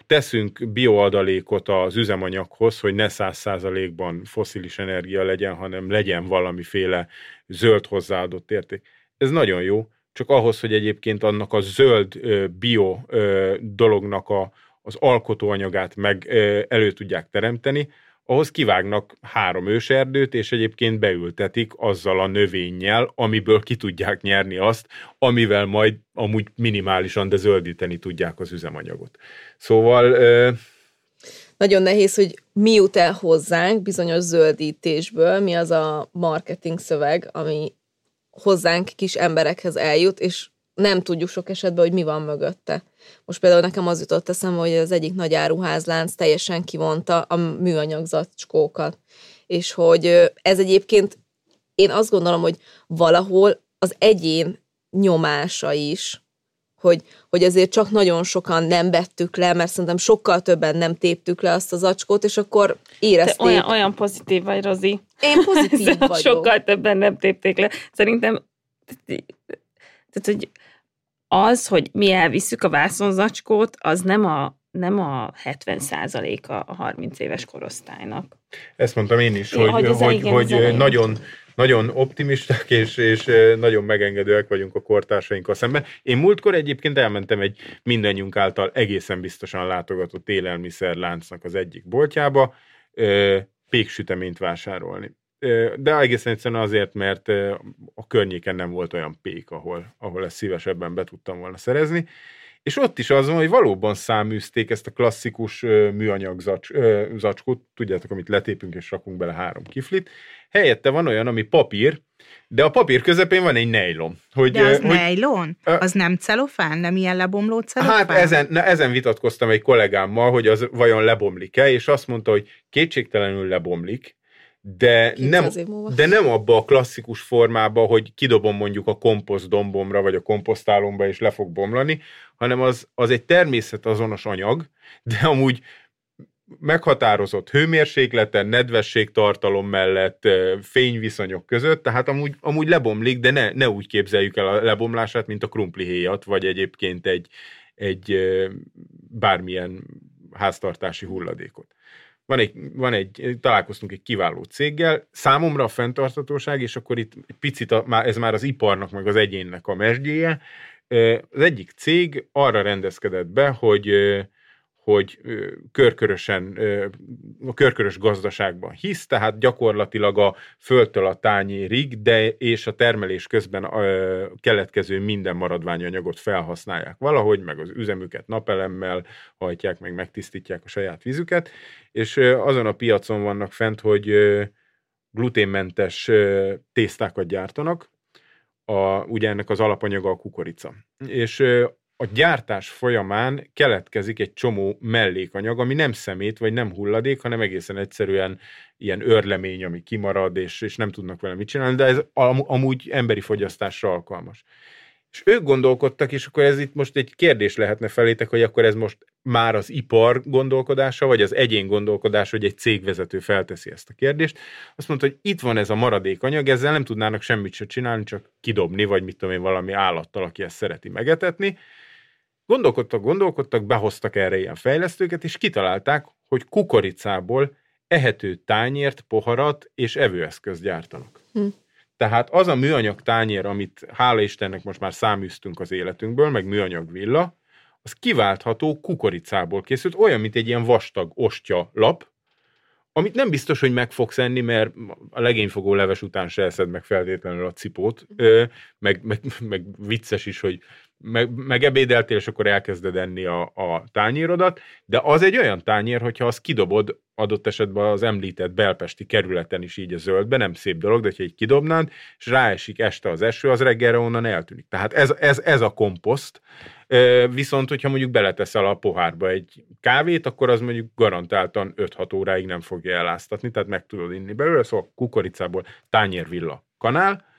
teszünk bioadalékot az üzemanyaghoz, hogy ne száz százalékban foszilis energia legyen, hanem legyen valamiféle zöld hozzáadott érték. Ez nagyon jó, csak ahhoz, hogy egyébként annak a zöld bio dolognak a, az alkotóanyagát meg elő tudják teremteni, ahhoz kivágnak három őserdőt, és egyébként beültetik azzal a növényjel, amiből ki tudják nyerni azt, amivel majd amúgy minimálisan, de zöldíteni tudják az üzemanyagot. Szóval... Nagyon nehéz, hogy mi jut el hozzánk bizonyos zöldítésből, mi az a marketing szöveg, ami hozzánk kis emberekhez eljut, és nem tudjuk sok esetben, hogy mi van mögötte. Most például nekem az jutott eszembe, hogy az egyik nagy áruházlánc teljesen kivonta a műanyag zacskókat. És hogy ez egyébként, én azt gondolom, hogy valahol az egyén nyomása is, hogy, hogy azért csak nagyon sokan nem vettük le, mert szerintem sokkal többen nem téptük le azt az zacskót, és akkor érezték. Te olyan, olyan pozitív vagy, Rozi. Én pozitív vagyok. Sokkal többen nem tépték le. Szerintem tehát, hogy az, hogy mi elviszük a vászonzacskót, az nem a, nem a 70 a, a 30 éves korosztálynak. Ezt mondtam én is, hogy, hogy, hogy, igen, hogy nagyon, nagyon optimisták és, és nagyon megengedőek vagyunk a kortársainkkal szemben. Én múltkor egyébként elmentem egy mindannyiunk által egészen biztosan látogatott élelmiszerláncnak az egyik boltjába, péksüteményt vásárolni de egészen egyszerűen azért, mert a környéken nem volt olyan pék, ahol, ahol ezt szívesebben be tudtam volna szerezni. És ott is az van, hogy valóban száműzték ezt a klasszikus műanyag zacs, zacskót, tudjátok, amit letépünk és rakunk bele három kiflit. Helyette van olyan, ami papír, de a papír közepén van egy nejlon. Hogy, de az hogy, nejlon? Az nem celofán? Nem ilyen lebomló celofán? Hát ezen, na, ezen vitatkoztam egy kollégámmal, hogy az vajon lebomlik-e, és azt mondta, hogy kétségtelenül lebomlik, de nem, de nem abba a klasszikus formába, hogy kidobom mondjuk a komposztdombomra, vagy a komposztálomba, és le fog bomlani, hanem az, az egy természetazonos anyag, de amúgy meghatározott hőmérsékleten, nedvességtartalom mellett, fényviszonyok között, tehát amúgy, amúgy lebomlik, de ne, ne úgy képzeljük el a lebomlását, mint a krumplihéjat, vagy egyébként egy, egy bármilyen háztartási hulladékot van egy, van egy, találkoztunk egy kiváló céggel, számomra a fenntartatóság, és akkor itt egy picit a, ez már az iparnak, meg az egyénnek a mesdjéje, az egyik cég arra rendezkedett be, hogy hogy körkörösen, a körkörös gazdaságban hisz, tehát gyakorlatilag a földtől a tányérig, de és a termelés közben a keletkező minden maradványanyagot felhasználják valahogy, meg az üzemüket napelemmel hajtják, meg megtisztítják a saját vízüket, és azon a piacon vannak fent, hogy gluténmentes tésztákat gyártanak, a, ugye ennek az alapanyaga a kukorica. És a gyártás folyamán keletkezik egy csomó mellékanyag, ami nem szemét, vagy nem hulladék, hanem egészen egyszerűen ilyen örlemény, ami kimarad, és, és nem tudnak vele mit csinálni, de ez amúgy emberi fogyasztásra alkalmas. És ők gondolkodtak, és akkor ez itt most egy kérdés lehetne felétek, hogy akkor ez most már az ipar gondolkodása, vagy az egyén gondolkodása, hogy egy cégvezető felteszi ezt a kérdést. Azt mondta, hogy itt van ez a maradékanyag, ezzel nem tudnának semmit se csinálni, csak kidobni, vagy mit tudom én, valami állattal, aki ezt szereti megetetni Gondolkodtak, gondolkodtak, behoztak erre ilyen fejlesztőket, és kitalálták, hogy kukoricából ehető tányért, poharat és evőeszköz gyártanak. Hm. Tehát az a műanyag tányér, amit hála Istennek most már száműztünk az életünkből, meg műanyag villa, az kiváltható kukoricából készült, olyan, mint egy ilyen vastag ostya lap, amit nem biztos, hogy meg fogsz enni, mert a legényfogó leves után se eszed meg feltétlenül a cipót, meg, meg, meg vicces is, hogy meg, megebédeltél, és akkor elkezded enni a, a tányérodat, de az egy olyan tányér, hogyha azt kidobod adott esetben az említett belpesti kerületen is így a zöldbe, nem szép dolog, de hogyha egy kidobnád, és ráesik este az eső, az reggelre onnan eltűnik. Tehát ez, ez, ez a komposzt, viszont hogyha mondjuk beleteszel a pohárba egy kávét, akkor az mondjuk garantáltan 5-6 óráig nem fogja eláztatni, tehát meg tudod inni belőle, szóval kukoricából tányérvilla kanál,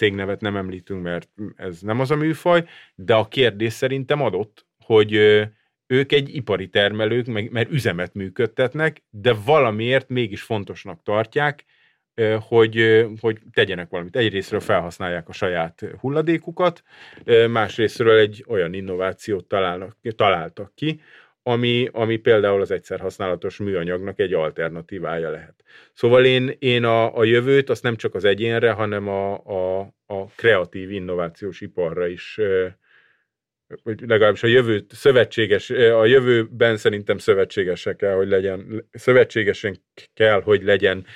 cégnevet nem említünk, mert ez nem az a műfaj, de a kérdés szerintem adott, hogy ők egy ipari termelők, mert üzemet működtetnek, de valamiért mégis fontosnak tartják, hogy, hogy tegyenek valamit. Egyrésztről felhasználják a saját hulladékukat, másrésztről egy olyan innovációt találnak, találtak ki, ami, ami például az egyszer használatos műanyagnak egy alternatívája lehet. Szóval én, én a, a jövőt azt nem csak az egyénre, hanem a, a, a kreatív innovációs iparra is vagy legalábbis a jövőt szövetséges, a jövőben szerintem szövetségesek kell, hogy legyen, szövetségesen kell, hogy legyen,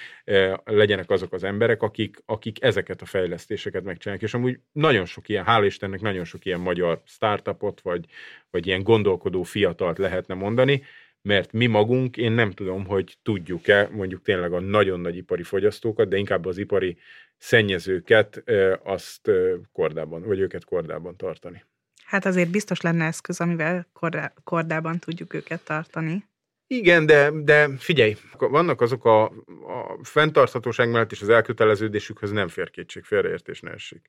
legyenek azok az emberek, akik, akik ezeket a fejlesztéseket megcsinálják. És amúgy nagyon sok ilyen, hála Istennek nagyon sok ilyen magyar startupot, vagy, vagy ilyen gondolkodó fiatalt lehetne mondani, mert mi magunk, én nem tudom, hogy tudjuk-e mondjuk tényleg a nagyon nagy ipari fogyasztókat, de inkább az ipari szennyezőket, azt kordában, vagy őket kordában tartani. Hát azért biztos lenne eszköz, amivel kordában tudjuk őket tartani. Igen, de, de figyelj, vannak azok a, a fenntarthatóság mellett és az elköteleződésükhöz nem fér kétség, félreértés ne esik.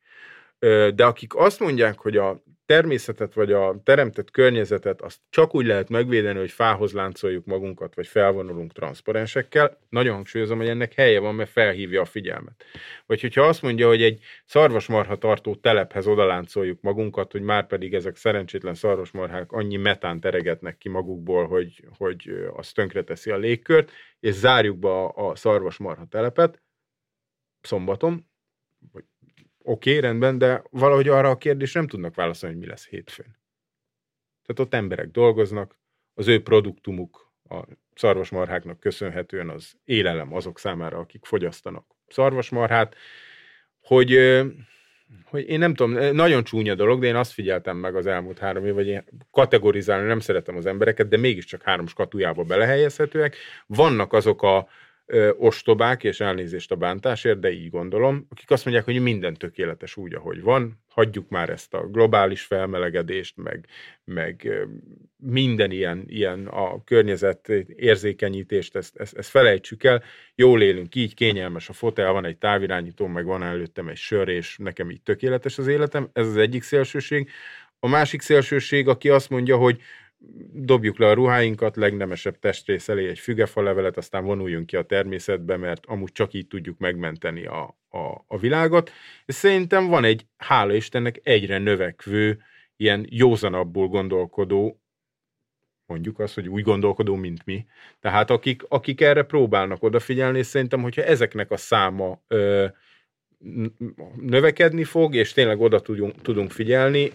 De akik azt mondják, hogy a természetet vagy a teremtett környezetet azt csak úgy lehet megvédeni, hogy fához láncoljuk magunkat, vagy felvonulunk transzparensekkel. Nagyon hangsúlyozom, hogy ennek helye van, mert felhívja a figyelmet. Vagy hogyha azt mondja, hogy egy szarvasmarha tartó telephez odaláncoljuk magunkat, hogy már pedig ezek szerencsétlen szarvasmarhák annyi metán teregetnek ki magukból, hogy, hogy az tönkreteszi a légkört, és zárjuk be a, a szarvasmarha telepet, szombaton, vagy Oké, okay, rendben, de valahogy arra a kérdés nem tudnak válaszolni, hogy mi lesz hétfőn. Tehát ott emberek dolgoznak, az ő produktumuk a szarvasmarháknak köszönhetően az élelem azok számára, akik fogyasztanak szarvasmarhát, hogy, hogy én nem tudom, nagyon csúnya dolog, de én azt figyeltem meg az elmúlt három év, hogy én kategorizálni nem szeretem az embereket, de mégiscsak három skatujába belehelyezhetőek. Vannak azok a ö, ostobák, és elnézést a bántásért, de így gondolom, akik azt mondják, hogy minden tökéletes úgy, ahogy van, hagyjuk már ezt a globális felmelegedést, meg, meg minden ilyen, ilyen a környezet érzékenyítést, ezt, ezt, ezt felejtsük el, jól élünk így, kényelmes a fotel, van egy távirányító, meg van előttem egy sör, és nekem így tökéletes az életem, ez az egyik szélsőség. A másik szélsőség, aki azt mondja, hogy dobjuk le a ruháinkat, legnemesebb testrész elé egy fügefalevelet, aztán vonuljunk ki a természetbe, mert amúgy csak így tudjuk megmenteni a, a, a világot. Szerintem van egy, hála Istennek, egyre növekvő, ilyen józanabbul gondolkodó, mondjuk azt, hogy úgy gondolkodó, mint mi. Tehát akik, akik erre próbálnak odafigyelni, és szerintem, hogyha ezeknek a száma ö, növekedni fog, és tényleg oda tudunk, tudunk figyelni,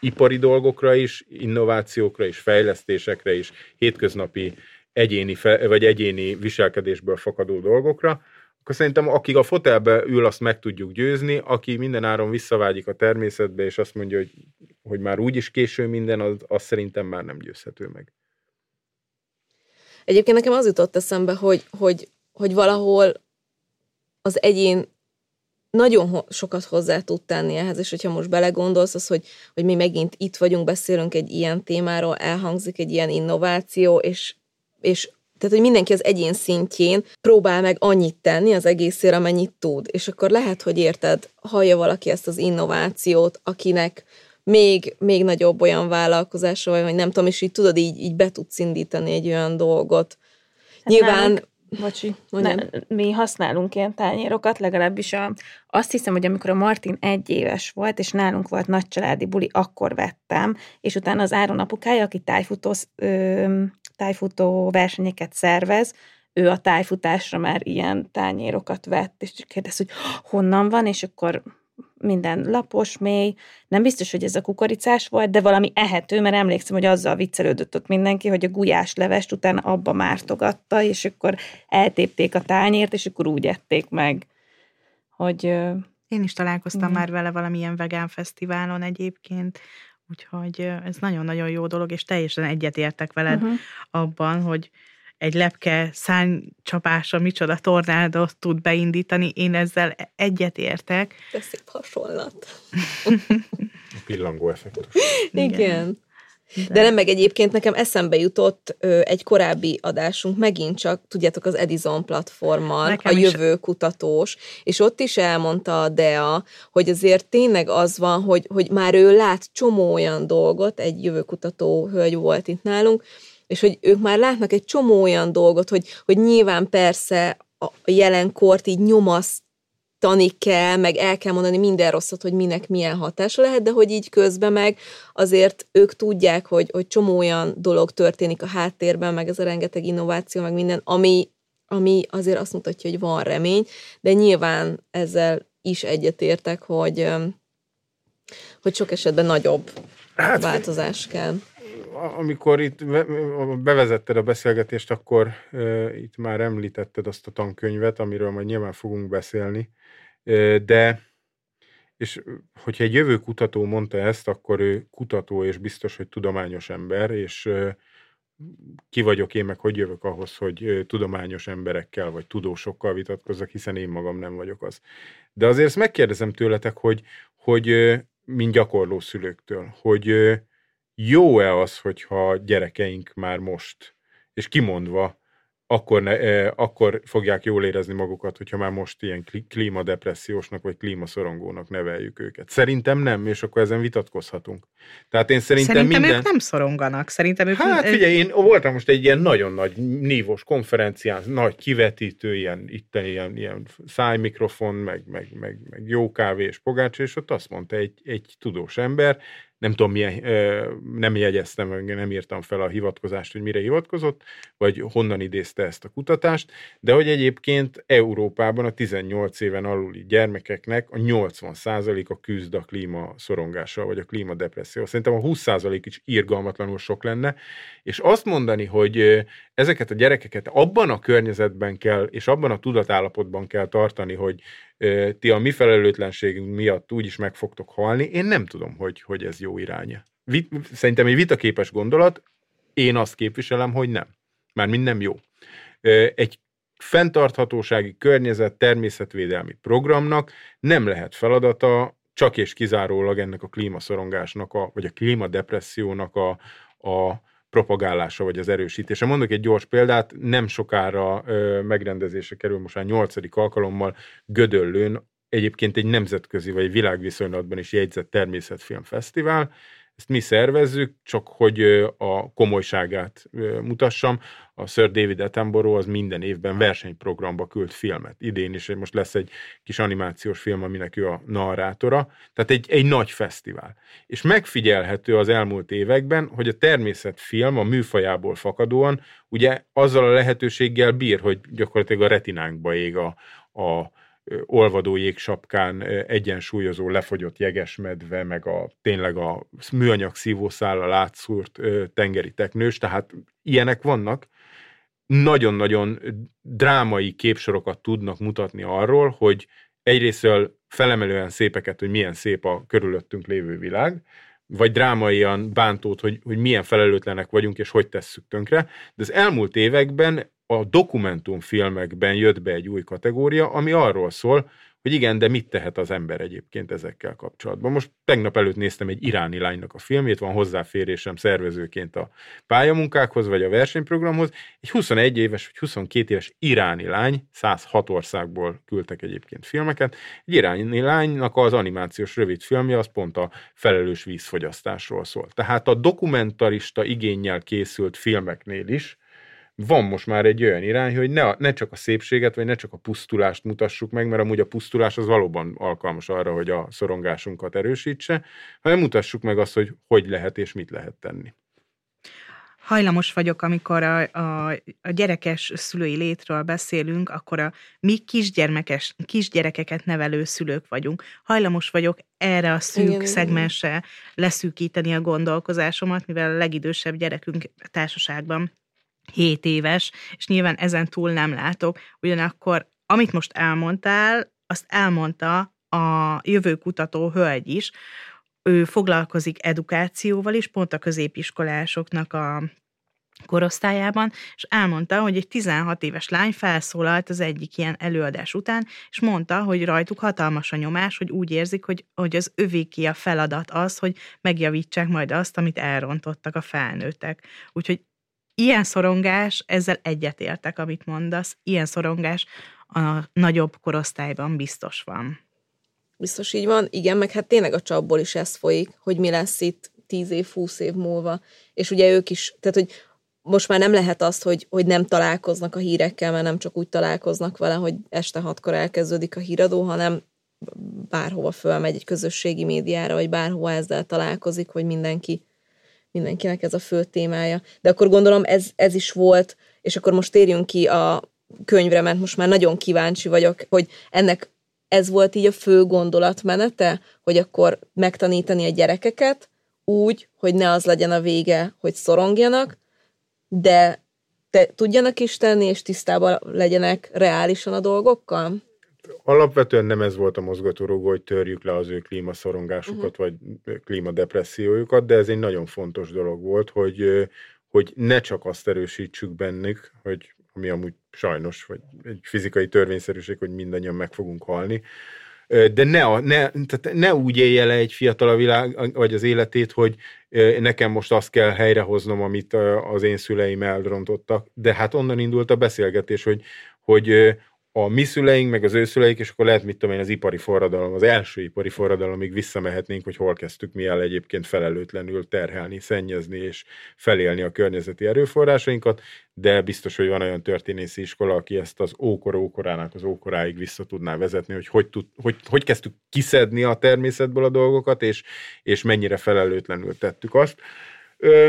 ipari dolgokra is, innovációkra is, fejlesztésekre is, hétköznapi egyéni, fe, vagy egyéni viselkedésből fakadó dolgokra, akkor szerintem aki a fotelbe ül, azt meg tudjuk győzni, aki minden áron visszavágyik a természetbe, és azt mondja, hogy, hogy már úgyis késő minden, az, az szerintem már nem győzhető meg. Egyébként nekem az jutott eszembe, hogy, hogy, hogy valahol az egyén nagyon sokat hozzá tud tenni ehhez, és hogyha most belegondolsz, az, hogy, hogy mi megint itt vagyunk, beszélünk egy ilyen témáról, elhangzik egy ilyen innováció, és, és tehát, hogy mindenki az egyén szintjén próbál meg annyit tenni az egészért, amennyit tud. És akkor lehet, hogy érted, hallja valaki ezt az innovációt, akinek még, még nagyobb olyan vállalkozása, vagy nem tudom, és így tudod, így, így be tudsz indítani egy olyan dolgot. Hát Nyilván Bocsi, ne, mi használunk ilyen tányérokat, legalábbis a, azt hiszem, hogy amikor a Martin egy éves volt, és nálunk volt nagy családi buli, akkor vettem, és utána az Áron apukája, aki tájfutó, ö, tájfutó versenyeket szervez, ő a tájfutásra már ilyen tányérokat vett, és kérdez, hogy honnan van, és akkor minden lapos, mély, nem biztos, hogy ez a kukoricás volt, de valami ehető, mert emlékszem, hogy azzal viccelődött ott mindenki, hogy a gulyás levest utána abba mártogatta, és akkor eltépték a tányért, és akkor úgy ették meg, hogy... Én is találkoztam igen. már vele valamilyen vegán fesztiválon egyébként, Úgyhogy ez nagyon-nagyon jó dolog, és teljesen egyetértek veled uh-huh. abban, hogy egy lepke szánycsapása micsoda tornádot tud beindítani. Én ezzel egyetértek. De szép hasonlat. Pillangó effektus. Igen. Igen. De. De nem meg egyébként nekem eszembe jutott ö, egy korábbi adásunk, megint csak, tudjátok, az Edison platformmal, nekem a jövő is. kutatós, és ott is elmondta a Dea, hogy azért tényleg az van, hogy, hogy már ő lát csomó olyan dolgot, egy jövőkutató hölgy volt itt nálunk, és hogy ők már látnak egy csomó olyan dolgot, hogy, hogy nyilván persze a jelenkort így nyomaszt tani kell, meg el kell mondani minden rosszat, hogy minek milyen hatása lehet, de hogy így közben meg azért ők tudják, hogy, hogy csomó olyan dolog történik a háttérben, meg ez a rengeteg innováció, meg minden, ami, ami azért azt mutatja, hogy van remény, de nyilván ezzel is egyetértek, hogy, hogy sok esetben nagyobb hát, változás kell. Amikor itt bevezetted a beszélgetést, akkor itt már említetted azt a tankönyvet, amiről majd nyilván fogunk beszélni, de és hogyha egy jövő kutató mondta ezt, akkor ő kutató, és biztos, hogy tudományos ember, és ki vagyok én, meg hogy jövök ahhoz, hogy tudományos emberekkel, vagy tudósokkal vitatkozzak, hiszen én magam nem vagyok az. De azért ezt megkérdezem tőletek, hogy, hogy mint gyakorló szülőktől, hogy jó-e az, hogyha gyerekeink már most, és kimondva akkor, ne, eh, akkor fogják jól érezni magukat, hogyha már most ilyen klímadepressziósnak vagy klímaszorongónak neveljük őket. Szerintem nem, és akkor ezen vitatkozhatunk. Tehát én szerintem, szerintem minden... ők nem szoronganak. Szerintem ők... Hát figyelj, én voltam most egy ilyen nagyon nagy nívós konferencián, nagy kivetítő, ilyen, itt ilyen, ilyen szájmikrofon, meg, meg, meg, meg jó kávé és pogács, és ott azt mondta egy, egy tudós ember, nem tudom milyen, nem jegyeztem, nem írtam fel a hivatkozást, hogy mire hivatkozott, vagy honnan idézte ezt a kutatást, de hogy egyébként Európában a 18 éven aluli gyermekeknek a 80%-a küzd a klíma szorongással, vagy a klímadepresszió. Szerintem a 20% is irgalmatlanul sok lenne, és azt mondani, hogy ezeket a gyerekeket abban a környezetben kell, és abban a tudatállapotban kell tartani, hogy ti a mi felelőtlenségünk miatt úgy is meg fogtok halni, én nem tudom, hogy, hogy ez jó iránya. Szerintem egy vitaképes gondolat, én azt képviselem, hogy nem. Mármint nem jó. Egy fenntarthatósági környezet természetvédelmi programnak nem lehet feladata csak és kizárólag ennek a klímaszorongásnak, a, vagy a klímadepressziónak a, a propagálása vagy az erősítése. Mondok egy gyors példát, nem sokára ö, megrendezésre kerül most már nyolcadik alkalommal Gödöllőn, egyébként egy nemzetközi vagy világviszonylatban is jegyzett természetfilmfesztivál, ezt mi szervezzük, csak hogy a komolyságát mutassam. A Sir David Attenborough az minden évben versenyprogramba küld filmet. Idén is most lesz egy kis animációs film, aminek ő a narrátora. Tehát egy, egy nagy fesztivál. És megfigyelhető az elmúlt években, hogy a természetfilm a műfajából fakadóan ugye azzal a lehetőséggel bír, hogy gyakorlatilag a retinánkba ég a, a olvadó jégsapkán egyensúlyozó lefogyott jegesmedve, meg a tényleg a műanyag szívószállal átszúrt tengeri teknős, tehát ilyenek vannak. Nagyon-nagyon drámai képsorokat tudnak mutatni arról, hogy egyrésztől felemelően szépeket, hogy milyen szép a körülöttünk lévő világ, vagy drámaian bántót, hogy, hogy milyen felelőtlenek vagyunk, és hogy tesszük tönkre. De az elmúlt években a dokumentumfilmekben jött be egy új kategória, ami arról szól, hogy igen, de mit tehet az ember egyébként ezekkel kapcsolatban. Most tegnap előtt néztem egy iráni lánynak a filmét, van hozzáférésem szervezőként a pályamunkákhoz, vagy a versenyprogramhoz. Egy 21 éves vagy 22 éves iráni lány, 106 országból küldtek egyébként filmeket. Egy iráni lánynak az animációs rövid filmje az pont a felelős vízfogyasztásról szól. Tehát a dokumentarista igényel készült filmeknél is, van most már egy olyan irány, hogy ne, ne csak a szépséget, vagy ne csak a pusztulást mutassuk meg, mert amúgy a pusztulás az valóban alkalmas arra, hogy a szorongásunkat erősítse, hanem mutassuk meg azt, hogy hogy lehet és mit lehet tenni. Hajlamos vagyok, amikor a, a, a gyerekes szülői létről beszélünk, akkor a mi kisgyermekes, kisgyerekeket nevelő szülők vagyunk. Hajlamos vagyok erre a szűk igen, szegmensre leszűkíteni a gondolkozásomat, mivel a legidősebb gyerekünk társaságban 7 éves, és nyilván ezen túl nem látok, ugyanakkor amit most elmondtál, azt elmondta a jövőkutató hölgy is, ő foglalkozik edukációval is, pont a középiskolásoknak a korosztályában, és elmondta, hogy egy 16 éves lány felszólalt az egyik ilyen előadás után, és mondta, hogy rajtuk hatalmas a nyomás, hogy úgy érzik, hogy, hogy az övéki a feladat az, hogy megjavítsák majd azt, amit elrontottak a felnőttek. Úgyhogy ilyen szorongás, ezzel egyetértek, amit mondasz, ilyen szorongás a nagyobb korosztályban biztos van. Biztos így van, igen, meg hát tényleg a csapból is ez folyik, hogy mi lesz itt 10 év, 20 év múlva. És ugye ők is, tehát hogy most már nem lehet azt, hogy, hogy nem találkoznak a hírekkel, mert nem csak úgy találkoznak vele, hogy este hatkor elkezdődik a híradó, hanem bárhova fölmegy egy közösségi médiára, vagy bárhova ezzel találkozik, hogy mindenki, mindenkinek ez a fő témája. De akkor gondolom ez, ez is volt, és akkor most térjünk ki a könyvre, mert most már nagyon kíváncsi vagyok, hogy ennek ez volt így a fő gondolatmenete, hogy akkor megtanítani a gyerekeket úgy, hogy ne az legyen a vége, hogy szorongjanak, de te tudjanak is tenni, és tisztában legyenek reálisan a dolgokkal? Alapvetően nem ez volt a mozgatórugó, hogy törjük le az ő klímaszorongásukat, uh-huh. vagy klímadepressziójukat, de ez egy nagyon fontos dolog volt, hogy, hogy ne csak azt erősítsük bennük, hogy ami amúgy sajnos, vagy egy fizikai törvényszerűség, hogy mindannyian meg fogunk halni, de ne, ne, tehát ne úgy élje le egy fiatal a világ, vagy az életét, hogy nekem most azt kell helyrehoznom, amit az én szüleim elrontottak. De hát onnan indult a beszélgetés, hogy, hogy a mi szüleink, meg az ő szüleik, és akkor lehet, mit tudom én, az ipari forradalom, az első ipari forradalomig visszamehetnénk, hogy hol kezdtük mi el egyébként felelőtlenül terhelni, szennyezni és felélni a környezeti erőforrásainkat, de biztos, hogy van olyan történészi iskola, aki ezt az ókor ókorának az ókoráig vissza tudná vezetni, hogy hogy, tud, hogy, hogy kezdtük kiszedni a természetből a dolgokat, és, és mennyire felelőtlenül tettük azt. Ö,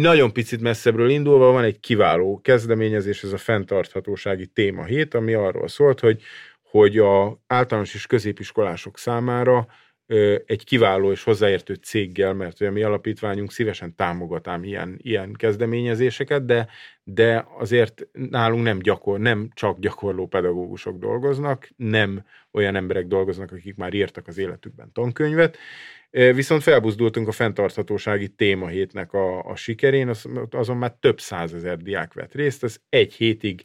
nagyon picit messzebbről indulva van egy kiváló kezdeményezés, ez a fenntarthatósági téma hét, ami arról szólt, hogy, hogy a általános és középiskolások számára egy kiváló és hozzáértő céggel, mert a mi alapítványunk szívesen támogatám ilyen, ilyen kezdeményezéseket, de, de azért nálunk nem, gyakor, nem csak gyakorló pedagógusok dolgoznak, nem olyan emberek dolgoznak, akik már írtak az életükben tankönyvet, Viszont felbuzdultunk a fenntarthatósági témahétnek a, a sikerén, az, azon már több százezer diák vett részt, ez egy hétig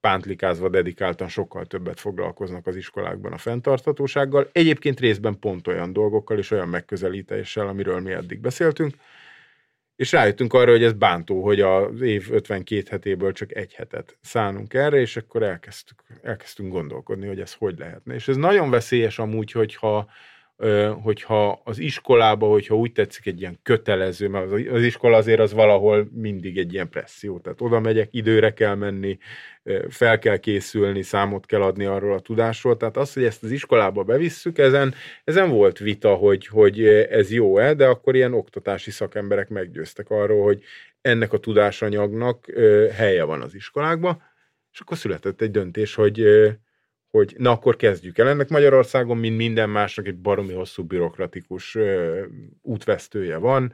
pántlikázva dedikáltan sokkal többet foglalkoznak az iskolákban a fenntarthatósággal. Egyébként részben pont olyan dolgokkal és olyan megközelítéssel, amiről mi eddig beszéltünk. És rájöttünk arra, hogy ez bántó, hogy az év 52 hetéből csak egy hetet szánunk erre, és akkor elkezdtük, elkezdtünk gondolkodni, hogy ez hogy lehetne. És ez nagyon veszélyes amúgy, hogyha hogyha az iskolába, hogyha úgy tetszik, egy ilyen kötelező, mert az iskola azért az valahol mindig egy ilyen presszió, tehát oda megyek, időre kell menni, fel kell készülni, számot kell adni arról a tudásról, tehát az, hogy ezt az iskolába bevisszük, ezen, ezen volt vita, hogy, hogy ez jó-e, de akkor ilyen oktatási szakemberek meggyőztek arról, hogy ennek a tudásanyagnak helye van az iskolákban, és akkor született egy döntés, hogy hogy na akkor kezdjük el. Ennek Magyarországon, mint minden másnak, egy baromi hosszú bürokratikus ö, útvesztője van.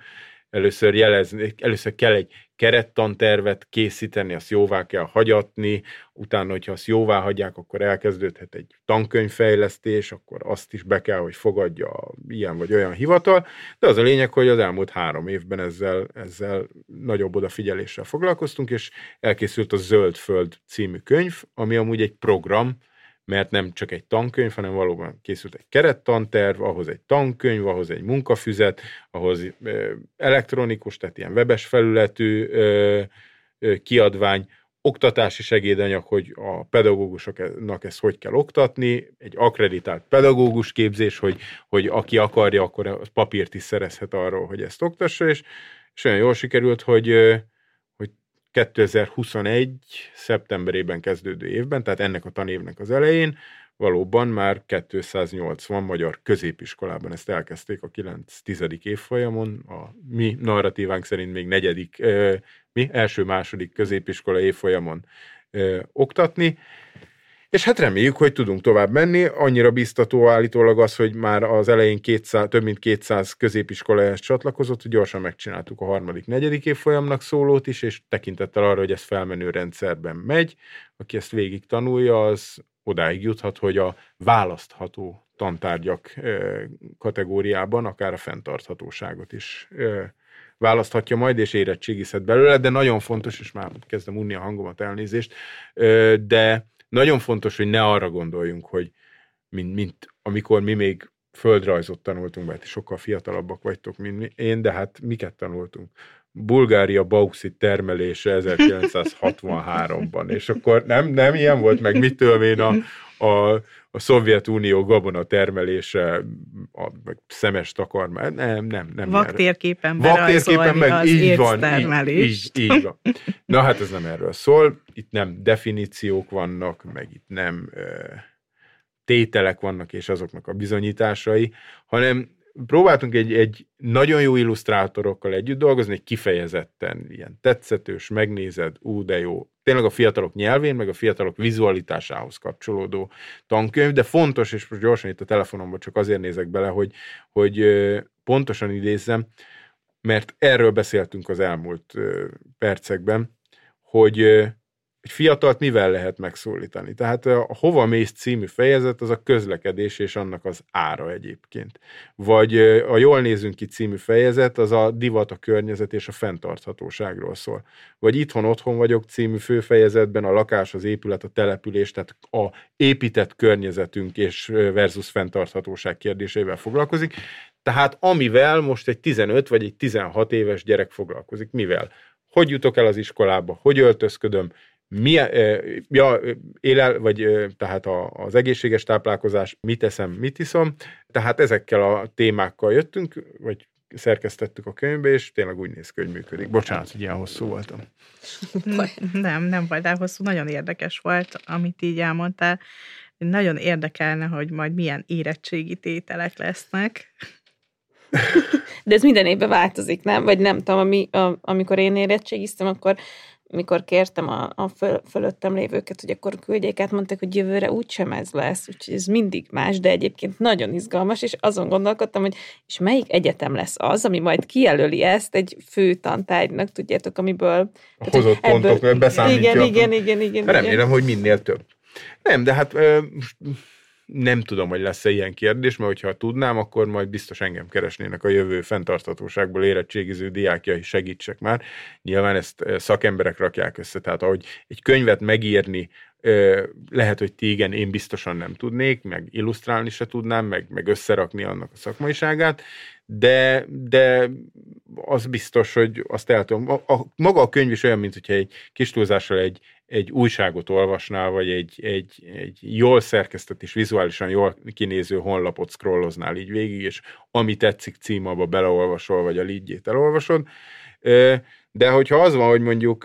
Először jelezni, először kell egy kerettantervet készíteni, azt jóvá kell hagyatni, utána, hogyha azt jóvá hagyják, akkor elkezdődhet egy tankönyvfejlesztés, akkor azt is be kell, hogy fogadja ilyen vagy olyan hivatal, de az a lényeg, hogy az elmúlt három évben ezzel, ezzel nagyobb odafigyeléssel foglalkoztunk, és elkészült a Zöld Föld című könyv, ami amúgy egy program, mert nem csak egy tankönyv, hanem valóban készült egy kerettanterv, ahhoz egy tankönyv, ahhoz egy munkafüzet, ahhoz elektronikus, tehát ilyen webes felületű kiadvány, oktatási segédanyag, hogy a pedagógusoknak ezt hogy kell oktatni, egy akreditált pedagógus képzés, hogy, hogy aki akarja, akkor papírt is szerezhet arról, hogy ezt oktassa, és, és olyan jól sikerült, hogy 2021. szeptemberében kezdődő évben, tehát ennek a tanévnek az elején, valóban már 280 magyar középiskolában ezt elkezdték a 9-10. évfolyamon, a mi narratívánk szerint még negyedik, mi első-második középiskola évfolyamon oktatni, és hát reméljük, hogy tudunk tovább menni. Annyira biztató állítólag az, hogy már az elején 200, több mint 200 középiskolához csatlakozott, hogy gyorsan megcsináltuk a harmadik, negyedik évfolyamnak szólót is, és tekintettel arra, hogy ez felmenő rendszerben megy, aki ezt végig tanulja, az odáig juthat, hogy a választható tantárgyak kategóriában, akár a fenntarthatóságot is választhatja majd, és érettségizhet belőle, de nagyon fontos, és már kezdem unni a hangomat, elnézést, de nagyon fontos, hogy ne arra gondoljunk, hogy mint, mint amikor mi még földrajzot tanultunk, mert sokkal fiatalabbak vagytok, mint én, de hát miket tanultunk? Bulgária bauxit termelése 1963-ban, és akkor nem, nem ilyen volt, meg mitől én a, a, a Szovjetunió gabona termelése, a, meg szemes takarmány, nem, nem, nem. Vaktérképen Vaktérképen meg az így van, így, így, így van. Na hát ez nem erről szól, itt nem definíciók vannak, meg itt nem tételek vannak, és azoknak a bizonyításai, hanem próbáltunk egy, egy nagyon jó illusztrátorokkal együtt dolgozni, kifejezetten ilyen tetszetős, megnézed, ú, de jó, tényleg a fiatalok nyelvén, meg a fiatalok vizualitásához kapcsolódó tankönyv, de fontos, és most gyorsan itt a telefonomban csak azért nézek bele, hogy, hogy pontosan idézzem, mert erről beszéltünk az elmúlt percekben, hogy egy fiatalt mivel lehet megszólítani. Tehát a Hova mész című fejezet az a közlekedés és annak az ára egyébként. Vagy a Jól nézünk ki című fejezet az a divat, a környezet és a fenntarthatóságról szól. Vagy Itthon otthon vagyok című főfejezetben a lakás, az épület, a település, tehát a épített környezetünk és versus fenntarthatóság kérdésével foglalkozik. Tehát amivel most egy 15 vagy egy 16 éves gyerek foglalkozik. Mivel? Hogy jutok el az iskolába? Hogy öltözködöm? Mi, ja, élel, vagy tehát a, az egészséges táplálkozás, mit eszem, mit iszom, tehát ezekkel a témákkal jöttünk, vagy szerkesztettük a könyvbe, és tényleg úgy néz ki, hogy működik. Bocsánat, hogy ilyen hosszú voltam. Nem, nem voltál hosszú, nagyon érdekes volt, amit így elmondtál. Nagyon érdekelne, hogy majd milyen érettségi tételek lesznek. De ez minden évben változik, nem? Vagy nem tudom, ami, a, amikor én érettségiztem, akkor mikor kértem a, a föl, fölöttem lévőket, hogy akkor küldjék át, mondták, hogy jövőre úgysem ez lesz, úgyhogy ez mindig más, de egyébként nagyon izgalmas, és azon gondolkodtam, hogy és melyik egyetem lesz az, ami majd kijelöli ezt egy fő tantárgynak, tudjátok, amiből... Hozott tehát, pontok, beszámítja. Igen, igen, igen, igen. Remélem, igen. hogy minél több. Nem, de hát nem tudom, hogy lesz-e ilyen kérdés, mert hogyha tudnám, akkor majd biztos engem keresnének a jövő fenntarthatóságból érettségiző diákjai, segítsek már. Nyilván ezt szakemberek rakják össze, tehát ahogy egy könyvet megírni, lehet, hogy ti igen, én biztosan nem tudnék, meg illusztrálni se tudnám, meg, meg összerakni annak a szakmaiságát, de, de az biztos, hogy azt el tudom. A, a, maga a könyv is olyan, mint hogyha egy kis túlzással egy, egy újságot olvasnál, vagy egy, egy, egy jól szerkesztett és vizuálisan jól kinéző honlapot scrolloznál így végig, és ami tetszik címába beleolvasol, vagy a lidjét elolvasod. De hogyha az van, hogy mondjuk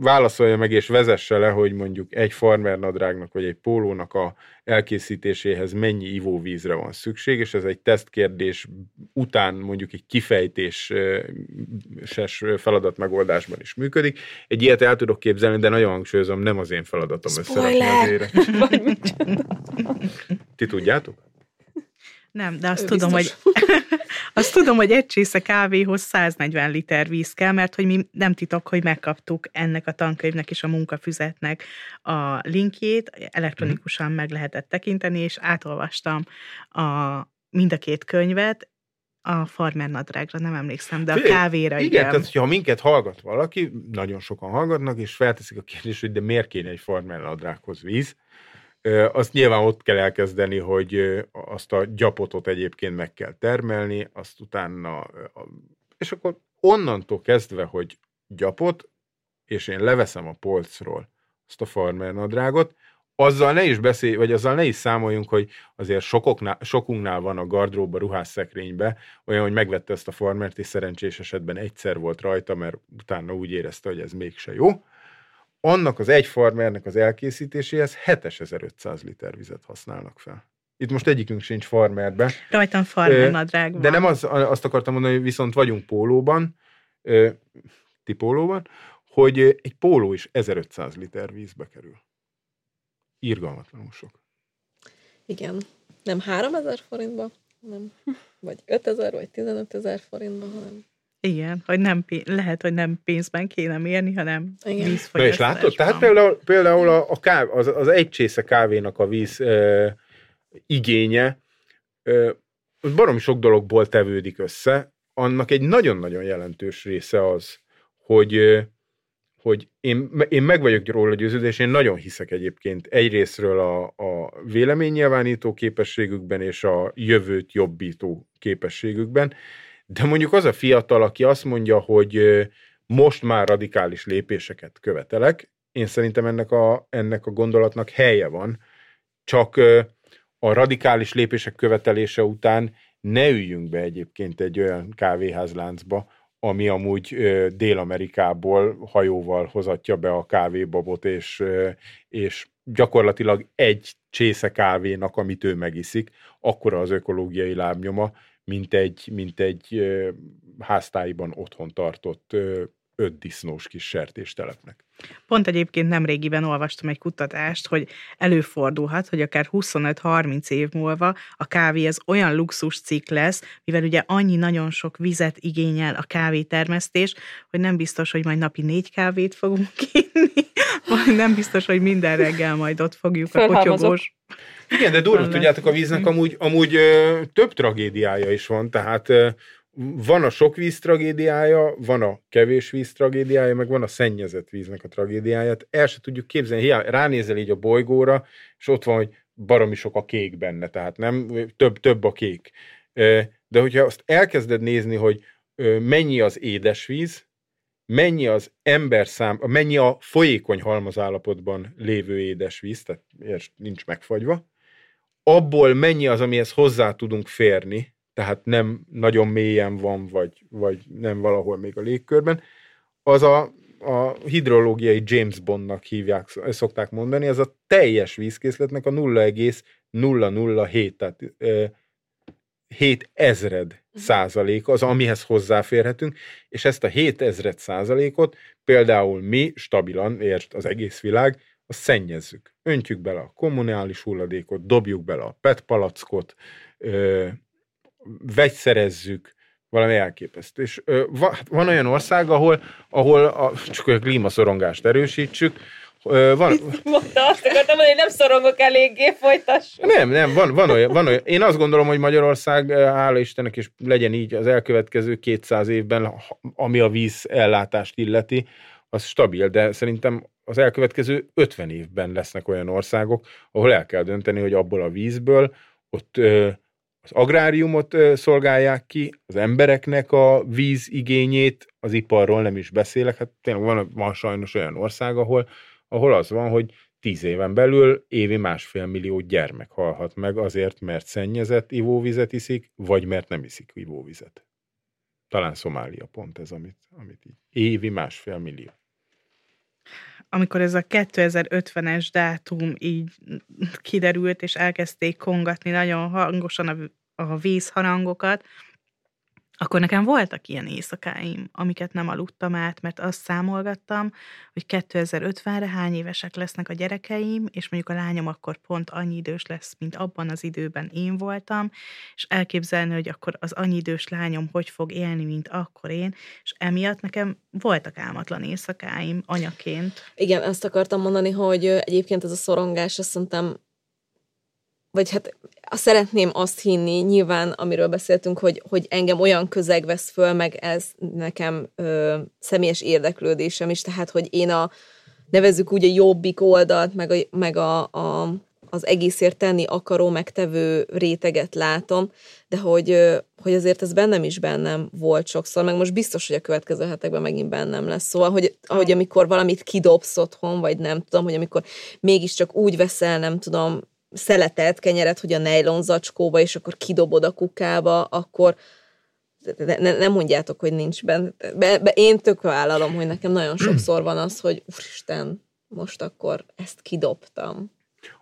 válaszolja meg és vezesse le, hogy mondjuk egy farmer nadrágnak vagy egy pólónak a elkészítéséhez mennyi ivóvízre van szükség, és ez egy tesztkérdés után mondjuk egy kifejtéses feladat megoldásban is működik. Egy ilyet el tudok képzelni, de nagyon hangsúlyozom, nem az én feladatom összerakni az Ti tudjátok? Nem, de azt ő tudom, biztos. hogy azt tudom, hogy egy csésze kávéhoz 140 liter víz kell, mert hogy mi nem titok, hogy megkaptuk ennek a tankönyvnek és a munkafüzetnek a linkjét, elektronikusan meg lehetett tekinteni, és átolvastam a, mind a két könyvet, a farmer nadrágra, nem emlékszem, de a kávéra igen. Igen, tehát ha minket hallgat valaki, nagyon sokan hallgatnak, és felteszik a kérdést, hogy de miért kéne egy farmer nadrághoz víz, azt nyilván ott kell elkezdeni, hogy azt a gyapotot egyébként meg kell termelni, azt utána, és akkor onnantól kezdve, hogy gyapot, és én leveszem a polcról azt a farmer nadrágot, azzal ne is beszélj, vagy azzal ne is számoljunk, hogy azért sokoknál, sokunknál van a gardróba, ruhásszekrénybe, olyan, hogy megvette ezt a farmert, és szerencsés esetben egyszer volt rajta, mert utána úgy érezte, hogy ez mégse jó annak az egy farmernek az elkészítéséhez 7500 liter vizet használnak fel. Itt most egyikünk sincs farmerbe. Rajtam farmer nadrág van. De nem az, azt akartam mondani, hogy viszont vagyunk pólóban, ti pólóban, hogy egy póló is 1500 liter vízbe kerül. Irgalmatlanul sok. Igen. Nem 3000 forintba, hanem vagy 5000, vagy 15 ezer forintba, hanem igen, hogy nem, lehet, hogy nem pénzben kéne mérni, hanem vízfogyasztásban. Na és látod? Tehát például, például a, a káv, az, az egy csésze kávénak a víz e, igénye, barom sok dologból tevődik össze, annak egy nagyon-nagyon jelentős része az, hogy, hogy én, én meg vagyok róla győződve, és én nagyon hiszek egyébként egyrésztről a, a véleménynyilvánító képességükben és a jövőt jobbító képességükben, de mondjuk az a fiatal, aki azt mondja, hogy most már radikális lépéseket követelek, én szerintem ennek a, ennek a gondolatnak helye van, csak a radikális lépések követelése után ne üljünk be egyébként egy olyan kávéházláncba, ami amúgy Dél-Amerikából hajóval hozatja be a kávébabot, és, és gyakorlatilag egy csésze kávénak, amit ő megiszik, akkora az ökológiai lábnyoma, mint egy, mint egy háztáiban otthon tartott öt disznós kis sertéstelepnek. Pont egyébként nem régiben olvastam egy kutatást, hogy előfordulhat, hogy akár 25-30 év múlva a kávé az olyan luxus cikk lesz, mivel ugye annyi nagyon sok vizet igényel a kávétermesztés, hogy nem biztos, hogy majd napi négy kávét fogunk inni, vagy nem biztos, hogy minden reggel majd ott fogjuk a kotyogós. Igen, de durva, tudjátok, a víznek amúgy, amúgy ö, több tragédiája is van, tehát ö, van a sok víz tragédiája, van a kevés víz tragédiája, meg van a szennyezett víznek a tragédiáját. El se tudjuk képzelni, hiába ránézel így a bolygóra, és ott van, hogy baromi sok a kék benne, tehát nem, több, több a kék. De hogyha azt elkezded nézni, hogy mennyi az édesvíz, mennyi az ember szám, mennyi a folyékony halmazállapotban lévő édesvíz, tehát nincs megfagyva, abból mennyi az, amihez hozzá tudunk férni, tehát nem nagyon mélyen van, vagy, vagy nem valahol még a légkörben, az a, a hidrológiai James Bondnak hívják, szokták mondani, ez a teljes vízkészletnek a 0,007, tehát e, 7 ezred mhm. százalék az, amihez hozzáférhetünk, és ezt a 7 ezred százalékot például mi stabilan, értsd az egész világ, azt szennyezzük. Öntjük bele a kommunális hulladékot, dobjuk bele a PET palackot, vegyszerezzük, valami elképesztő. És ö, van, hát van olyan ország, ahol, ahol a, csak a klímaszorongást erősítsük, ö, van... Mondta azt akartam, hogy nem szorongok eléggé, folytassuk. Nem, nem, van, van, olyan, van olyan. Én azt gondolom, hogy Magyarország, hála Istennek, és legyen így az elkövetkező 200 évben, ami a víz ellátást illeti, az stabil, de szerintem az elkövetkező 50 évben lesznek olyan országok, ahol el kell dönteni, hogy abból a vízből ott az agráriumot szolgálják ki, az embereknek a víz igényét, az iparról nem is beszélek, hát tényleg van, van sajnos olyan ország, ahol, ahol az van, hogy tíz éven belül évi másfél millió gyermek halhat meg azért, mert szennyezett ivóvizet iszik, vagy mert nem iszik ivóvizet. Talán Szomália pont ez, amit, amit így. Évi másfél millió amikor ez a 2050-es dátum így kiderült, és elkezdték kongatni nagyon hangosan a, a vízharangokat, akkor nekem voltak ilyen éjszakáim, amiket nem aludtam át, mert azt számolgattam, hogy 2050-re hány évesek lesznek a gyerekeim, és mondjuk a lányom akkor pont annyi idős lesz, mint abban az időben én voltam, és elképzelni, hogy akkor az annyi idős lányom hogy fog élni, mint akkor én, és emiatt nekem voltak álmatlan éjszakáim anyaként. Igen, ezt akartam mondani, hogy egyébként ez a szorongás, azt szerintem vagy hát szeretném azt hinni, nyilván, amiről beszéltünk, hogy, hogy engem olyan közeg vesz föl, meg ez nekem ö, személyes érdeklődésem is, tehát, hogy én a, nevezzük úgy a jobbik oldalt, meg, a, meg a, a, az egészért tenni akaró, megtevő réteget látom, de hogy, hogy azért ez bennem is bennem volt sokszor, meg most biztos, hogy a következő hetekben megint bennem lesz. Szóval, hogy, hogy amikor valamit kidobsz otthon, vagy nem tudom, hogy amikor mégiscsak úgy veszel, nem tudom, szeletelt kenyeret, hogy a nejlon zacskóba, és akkor kidobod a kukába, akkor ne, ne, nem mondjátok, hogy nincs benne. Be, be, én tök vállalom, hogy nekem nagyon sokszor van az, hogy úristen, most akkor ezt kidobtam.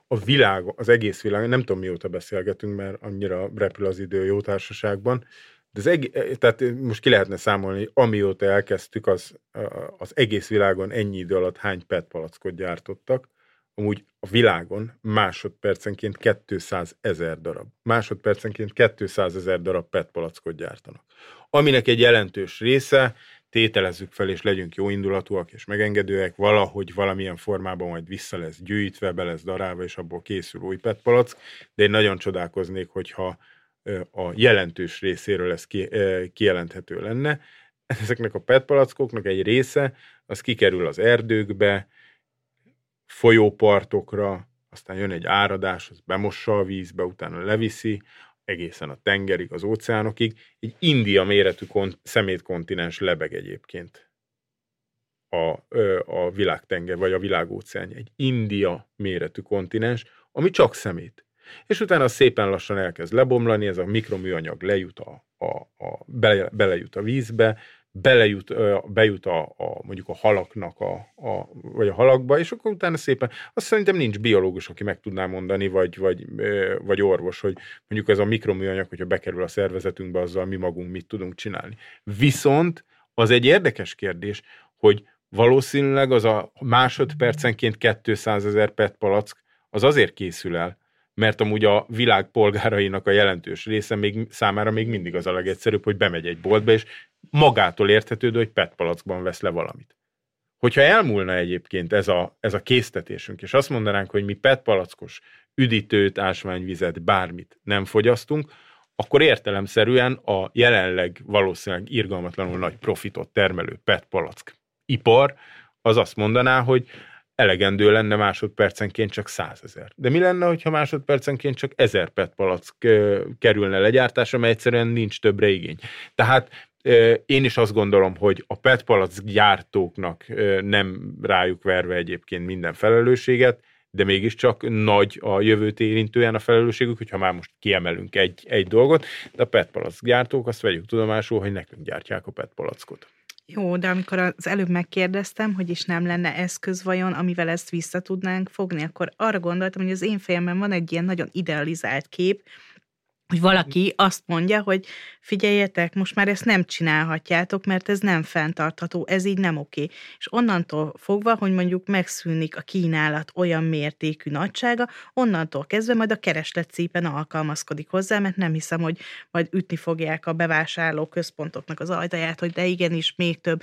A világ, az egész világ, nem tudom mióta beszélgetünk, mert annyira repül az idő jó társaságban, de az egész, tehát most ki lehetne számolni, amióta elkezdtük, az, az egész világon ennyi idő alatt hány PET palackot gyártottak, amúgy a világon másodpercenként 200 ezer darab. Másodpercenként 200 ezer darab PET palackot gyártanak. Aminek egy jelentős része tételezzük fel, és legyünk jó indulatúak és megengedőek, valahogy valamilyen formában majd vissza lesz gyűjtve, be lesz darálva, és abból készül új petpalack, de én nagyon csodálkoznék, hogyha a jelentős részéről ez kijelenthető lenne. Ezeknek a petpalackoknak egy része, az kikerül az erdőkbe, folyópartokra, aztán jön egy áradás, az bemossa a vízbe, utána leviszi, egészen a tengerig, az óceánokig. Egy India méretű kont- szemétkontinens lebeg egyébként a, a világtenger, vagy a világóceán. Egy India méretű kontinens, ami csak szemét. És utána szépen lassan elkezd lebomlani, ez a mikroműanyag lejut a, a, a, bele, belejut a vízbe, belejut, bejut a, a, mondjuk a halaknak, a, a, vagy a halakba, és akkor utána szépen, azt szerintem nincs biológus, aki meg tudná mondani, vagy, vagy, vagy orvos, hogy mondjuk ez a mikroműanyag, hogyha bekerül a szervezetünkbe, azzal mi magunk mit tudunk csinálni. Viszont az egy érdekes kérdés, hogy valószínűleg az a másodpercenként 200 ezer PET palack az azért készül el, mert amúgy a világ polgárainak a jelentős része még számára még mindig az a legegyszerűbb, hogy bemegy egy boltba, és magától érthetődő, hogy PET palackban vesz le valamit. Hogyha elmúlna egyébként ez a, ez a késztetésünk, és azt mondanánk, hogy mi PET palackos üdítőt, ásványvizet, bármit nem fogyasztunk, akkor értelemszerűen a jelenleg valószínűleg irgalmatlanul nagy profitot termelő PET palack ipar az azt mondaná, hogy elegendő lenne másodpercenként csak százezer. De mi lenne, hogyha másodpercenként csak ezer PET palack kerülne legyártásra, mert egyszerűen nincs többre igény. Tehát én is azt gondolom, hogy a PET palack gyártóknak nem rájuk verve egyébként minden felelősséget, de mégiscsak nagy a jövőt érintően a felelősségük, hogyha már most kiemelünk egy, egy dolgot, de a PET palack gyártók azt vegyük tudomásul, hogy nekünk gyártják a PET palackot. Jó, de amikor az előbb megkérdeztem, hogy is nem lenne eszköz vajon, amivel ezt vissza tudnánk fogni, akkor arra gondoltam, hogy az én fejemben van egy ilyen nagyon idealizált kép, hogy valaki azt mondja, hogy figyeljetek, most már ezt nem csinálhatjátok, mert ez nem fenntartható, ez így nem oké. És onnantól fogva, hogy mondjuk megszűnik a kínálat olyan mértékű nagysága, onnantól kezdve majd a kereslet szépen alkalmazkodik hozzá, mert nem hiszem, hogy majd ütni fogják a bevásárló központoknak az ajtaját, hogy de igenis még több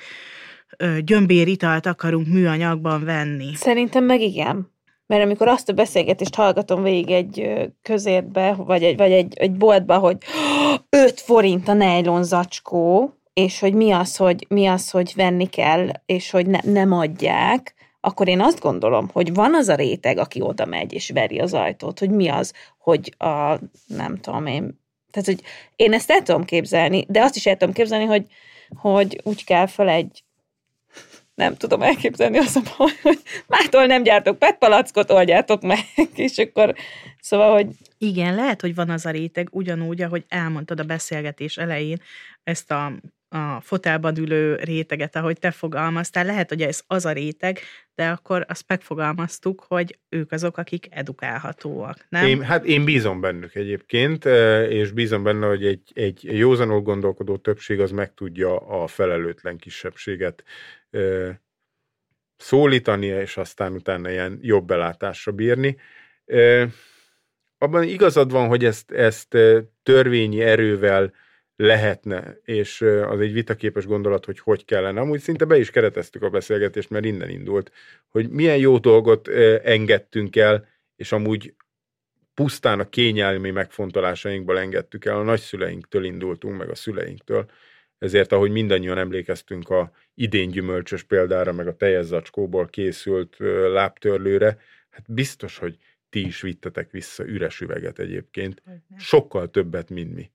gyömbéritalt akarunk műanyagban venni. Szerintem meg igen. Mert amikor azt a beszélgetést hallgatom végig egy közértbe, vagy egy, vagy egy, egy boltba, hogy 5 forint a nejlon zacskó, és hogy mi az, hogy, mi az, hogy venni kell, és hogy ne, nem adják, akkor én azt gondolom, hogy van az a réteg, aki oda megy és veri az ajtót, hogy mi az, hogy a, nem tudom én, tehát, hogy én ezt el tudom képzelni, de azt is el tudom képzelni, hogy, hogy úgy kell fel egy nem tudom elképzelni azt, hogy mától nem gyártok petpalackot, oldjátok meg, és akkor szóval, hogy... Igen, lehet, hogy van az a réteg, ugyanúgy, ahogy elmondtad a beszélgetés elején, ezt a a fotelban ülő réteget, ahogy te fogalmaztál, lehet, hogy ez az a réteg, de akkor azt megfogalmaztuk, hogy ők azok, akik edukálhatóak, nem? Én, hát én bízom bennük egyébként, és bízom benne, hogy egy, egy józanul gondolkodó többség az meg tudja a felelőtlen kisebbséget szólítani, és aztán utána ilyen jobb belátásra bírni. Abban igazad van, hogy ezt, ezt törvényi erővel lehetne, és az egy vitaképes gondolat, hogy hogy kellene. Amúgy szinte be is kereteztük a beszélgetést, mert innen indult, hogy milyen jó dolgot engedtünk el, és amúgy pusztán a kényelmi megfontolásainkból engedtük el, a nagyszüleinktől indultunk, meg a szüleinktől, ezért, ahogy mindannyian emlékeztünk a idén gyümölcsös példára, meg a teljes zacskóból készült lábtörlőre, hát biztos, hogy ti is vittetek vissza üres üveget egyébként. Sokkal többet, mint mi.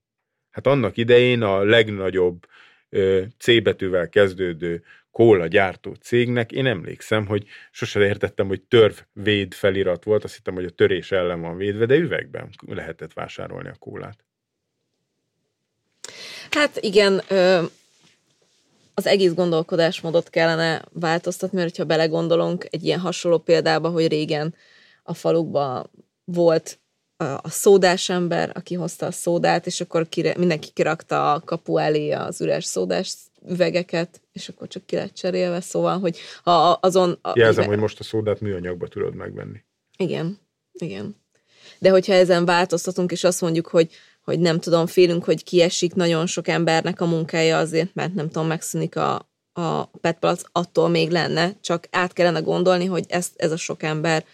Hát annak idején a legnagyobb C betűvel kezdődő kóla gyártó cégnek, én emlékszem, hogy sose értettem, hogy törv véd felirat volt, azt hittem, hogy a törés ellen van védve, de üvegben lehetett vásárolni a kólát. Hát igen, az egész gondolkodásmódot kellene változtatni, mert ha belegondolunk egy ilyen hasonló példába, hogy régen a falukban volt a szódás ember, aki hozta a szódát, és akkor kire, mindenki kirakta a kapu elé az üres szódás üvegeket, és akkor csak ki lett cserélve, szóval, hogy ha azon... A, Jelzem, hogy most a szódát műanyagba tudod megvenni. Igen, igen. De hogyha ezen változtatunk, és azt mondjuk, hogy hogy nem tudom, félünk, hogy kiesik nagyon sok embernek a munkája azért, mert nem tudom, megszűnik a, a petpalac attól még lenne, csak át kellene gondolni, hogy ez, ez a sok ember,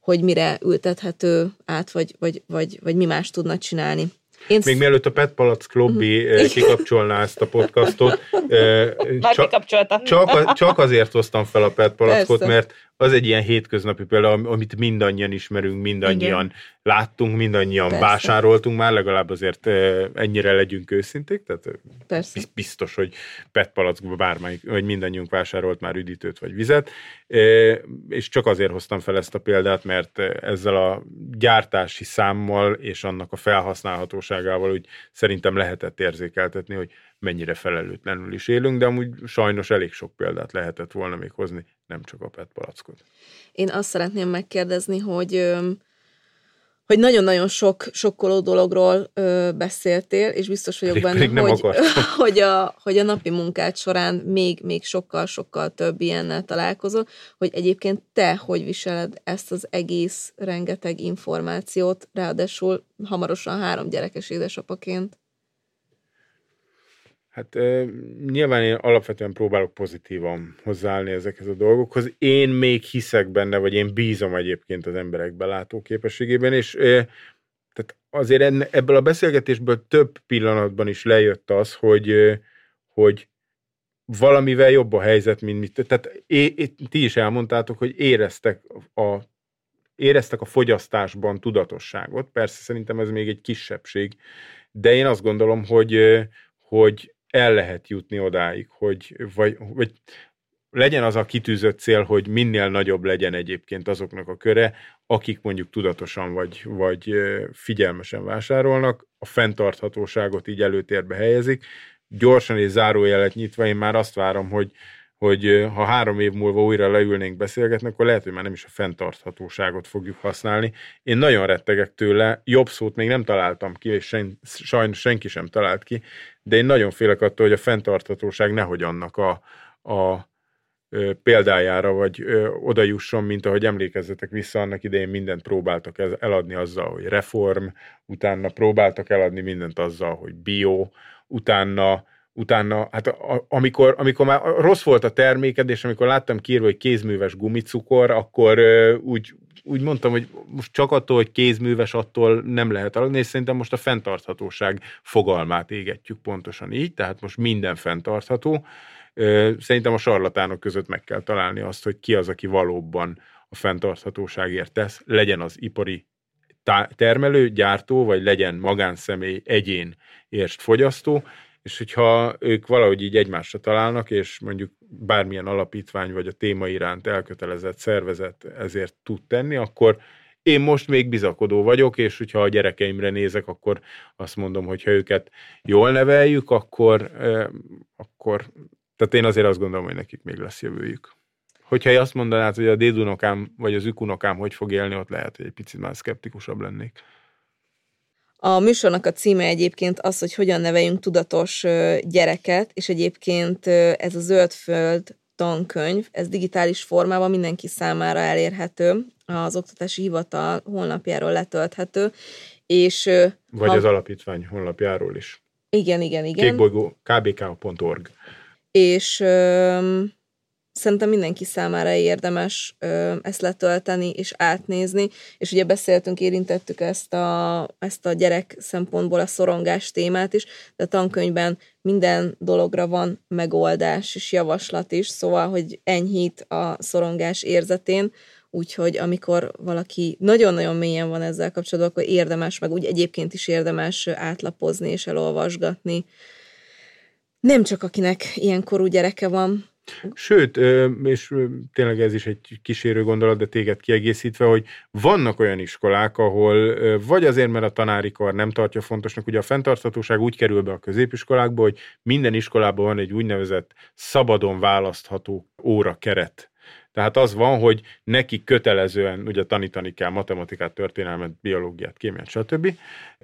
hogy mire ültethető át, vagy, vagy, vagy, vagy mi más tudna csinálni. Én Még mielőtt a Pet Palack lobby uh-huh. kikapcsolná ezt a podcastot, Már csak, csak, csak azért hoztam fel a Pet Palackot, mert az egy ilyen hétköznapi példa, amit mindannyian ismerünk, mindannyian Igen. láttunk, mindannyian Persze. vásároltunk már, legalább azért ennyire legyünk őszinték, tehát Persze. biztos, hogy PET palackba bármelyik, vagy mindannyiunk vásárolt már üdítőt vagy vizet, és csak azért hoztam fel ezt a példát, mert ezzel a gyártási számmal és annak a felhasználhatóságával úgy szerintem lehetett érzékeltetni, hogy mennyire felelőtlenül is élünk, de amúgy sajnos elég sok példát lehetett volna még hozni, nem csak a PET palackot. Én azt szeretném megkérdezni, hogy hogy nagyon-nagyon sok sokkoló dologról ö, beszéltél, és biztos vagyok benne, hogy, hogy, a, hogy a napi munkád során még, még sokkal-sokkal több ilyennel találkozol, hogy egyébként te hogy viseled ezt az egész rengeteg információt, ráadásul hamarosan három gyerekes édesapaként? Hát nyilván én alapvetően próbálok pozitívan hozzáállni ezekhez a dolgokhoz. Én még hiszek benne, vagy én bízom egyébként az emberek belátó képességében, és tehát azért enne, ebből a beszélgetésből több pillanatban is lejött az, hogy, hogy valamivel jobb a helyzet, mint mit. Tehát é, é, ti is elmondtátok, hogy éreztek a éreztek a fogyasztásban tudatosságot. Persze szerintem ez még egy kisebbség, de én azt gondolom, hogy, hogy el lehet jutni odáig, hogy vagy, vagy legyen az a kitűzött cél, hogy minél nagyobb legyen egyébként azoknak a köre, akik mondjuk tudatosan vagy, vagy figyelmesen vásárolnak, a fenntarthatóságot így előtérbe helyezik. Gyorsan és zárójelet nyitva én már azt várom, hogy, hogy ha három év múlva újra leülnénk beszélgetni, akkor lehet, hogy már nem is a fenntarthatóságot fogjuk használni. Én nagyon rettegek tőle, jobb szót még nem találtam ki, és sen, sajnos senki sem talált ki, de én nagyon félek attól, hogy a fenntarthatóság nehogy annak a, a példájára, vagy ö, oda jusson, mint ahogy emlékezzetek vissza, annak idején mindent próbáltak eladni azzal, hogy reform, utána próbáltak eladni mindent azzal, hogy bio, utána utána, hát a, amikor, amikor már rossz volt a terméked, és amikor láttam kírva, hogy kézműves gumicukor, akkor ö, úgy, úgy mondtam, hogy most csak attól, hogy kézműves, attól nem lehet aludni, és szerintem most a fenntarthatóság fogalmát égetjük pontosan így, tehát most minden fenntartható. Ö, szerintem a sarlatánok között meg kell találni azt, hogy ki az, aki valóban a fenntarthatóságért tesz, legyen az ipari termelő, gyártó, vagy legyen magánszemély, egyén, érst fogyasztó, és hogyha ők valahogy így egymásra találnak, és mondjuk bármilyen alapítvány vagy a téma iránt elkötelezett szervezet ezért tud tenni, akkor én most még bizakodó vagyok, és hogyha a gyerekeimre nézek, akkor azt mondom, hogy ha őket jól neveljük, akkor, eh, akkor tehát én azért azt gondolom, hogy nekik még lesz jövőjük. Hogyha azt mondanád, hogy a dédunokám vagy az ükunokám hogy fog élni, ott lehet, hogy egy picit már szkeptikusabb lennék. A műsornak a címe egyébként az, hogy hogyan neveljünk tudatos gyereket, és egyébként ez a Zöldföld tankönyv, ez digitális formában mindenki számára elérhető, az Oktatási Hivatal honlapjáról letölthető, és... Vagy ha... az alapítvány honlapjáról is. Igen, igen, igen. Kékbolygó kbk.org. És szerintem mindenki számára érdemes ö, ezt letölteni és átnézni, és ugye beszéltünk, érintettük ezt a, ezt a gyerek szempontból a szorongás témát is, de a tankönyvben minden dologra van megoldás és javaslat is, szóval, hogy enyhít a szorongás érzetén, úgyhogy amikor valaki nagyon-nagyon mélyen van ezzel kapcsolatban, akkor érdemes, meg úgy egyébként is érdemes átlapozni és elolvasgatni. Nem csak akinek ilyen korú gyereke van, Sőt, és tényleg ez is egy kísérő gondolat, de téged kiegészítve, hogy vannak olyan iskolák, ahol vagy azért, mert a tanári kar nem tartja fontosnak, ugye a fenntarthatóság úgy kerül be a középiskolákba, hogy minden iskolában van egy úgynevezett szabadon választható óra keret tehát az van, hogy neki kötelezően ugye tanítani kell matematikát, történelmet, biológiát, kémiát, stb.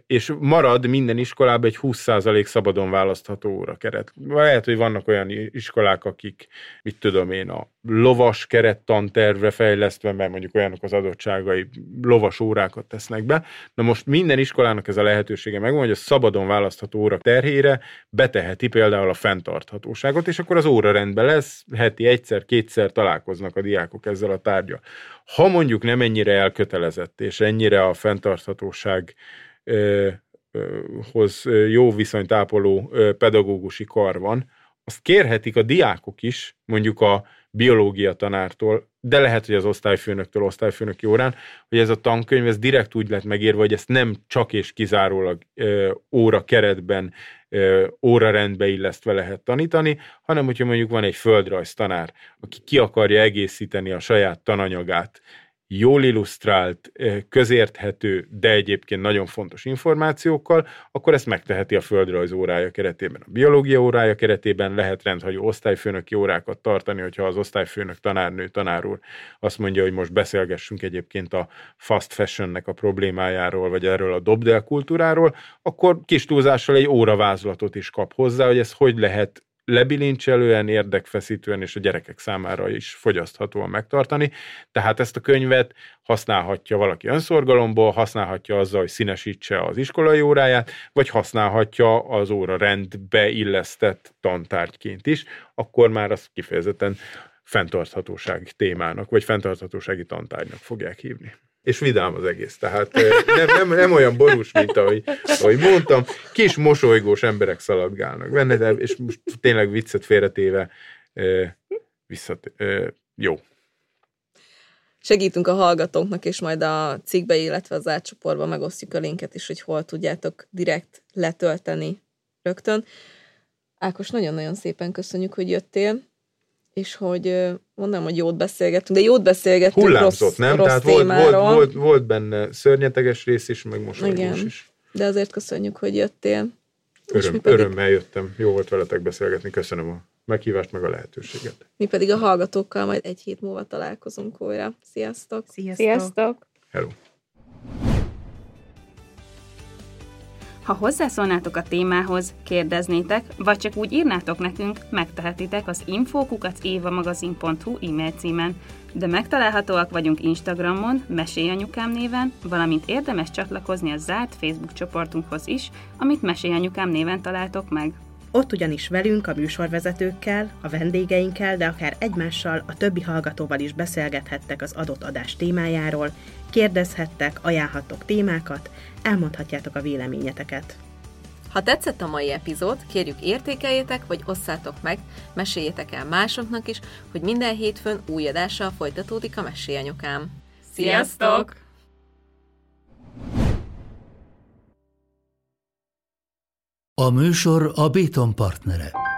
És marad minden iskolában egy 20% szabadon választható óra keret. Lehet, hogy vannak olyan iskolák, akik, mit tudom én, a lovas kerettantervre fejlesztve, mert mondjuk olyanok az adottságai, lovas órákat tesznek be. Na most minden iskolának ez a lehetősége megvan, hogy a szabadon választható óra terhére beteheti például a fenntarthatóságot, és akkor az óra rendben lesz, heti egyszer, kétszer találkoznak a diákok ezzel a tárgyal. Ha mondjuk nem ennyire elkötelezett, és ennyire a fenntarthatóság hoz jó viszonyt ápoló pedagógusi kar van, azt kérhetik a diákok is, mondjuk a biológia tanártól, de lehet, hogy az osztályfőnöktől, osztályfőnöki órán, hogy ez a tankönyv ez direkt úgy lett megírva, hogy ezt nem csak és kizárólag ö, óra keretben, ö, óra rendbe illesztve lehet tanítani, hanem hogyha mondjuk van egy földrajz tanár, aki ki akarja egészíteni a saját tananyagát jól illusztrált, közérthető, de egyébként nagyon fontos információkkal, akkor ezt megteheti a földrajz órája keretében. A biológia órája keretében lehet rendhagyó osztályfőnöki órákat tartani, hogyha az osztályfőnök tanárnő, tanár úr azt mondja, hogy most beszélgessünk egyébként a fast fashionnek a problémájáról, vagy erről a dobdel kultúráról, akkor kis túlzással egy óravázlatot is kap hozzá, hogy ez hogy lehet lebilincselően, érdekfeszítően és a gyerekek számára is fogyaszthatóan megtartani. Tehát ezt a könyvet használhatja valaki önszorgalomból, használhatja azzal, hogy színesítse az iskolai óráját, vagy használhatja az óra rendbe illesztett tantárgyként is, akkor már az kifejezetten fenntarthatósági témának, vagy fenntarthatósági tantárgynak fogják hívni és vidám az egész. Tehát nem, nem, nem olyan borús, mint ahogy, ahogy mondtam. Kis mosolygós emberek szaladgálnak benne, de, és most tényleg viccet félretéve visszat, jó. Segítünk a hallgatóknak, és majd a cikkbe, illetve az átcsoportban megosztjuk a linket is, hogy hol tudjátok direkt letölteni rögtön. Ákos, nagyon-nagyon szépen köszönjük, hogy jöttél és hogy mondom, hogy jót beszélgettünk, de jót beszélgettünk Hullámzott, rossz, nem? Rossz Tehát volt, volt, volt, volt benne szörnyeteges rész is, meg mosolygós Igen. is. De azért köszönjük, hogy jöttél. Öröm, pedig... Örömmel jöttem. Jó volt veletek beszélgetni. Köszönöm a meghívást, meg a lehetőséget. Mi pedig a hallgatókkal majd egy hét múlva találkozunk újra. Sziasztok! Sziasztok! Sziasztok. Hello! Ha hozzászólnátok a témához, kérdeznétek, vagy csak úgy írnátok nekünk, megtehetitek az infokukacévamagazin.hu e-mail címen, de megtalálhatóak vagyunk Instagramon, Mesélyanyukám néven, valamint érdemes csatlakozni a zárt Facebook csoportunkhoz is, amit Mesélyanyukám néven találtok meg. Ott ugyanis velünk, a műsorvezetőkkel, a vendégeinkkel, de akár egymással, a többi hallgatóval is beszélgethettek az adott adás témájáról, kérdezhettek, ajánlhattok témákat, elmondhatjátok a véleményeteket. Ha tetszett a mai epizód, kérjük értékeljétek, vagy osszátok meg, meséljétek el másoknak is, hogy minden hétfőn új adással folytatódik a Mesélyanyokám. Sziasztok! A műsor a Béton partnere.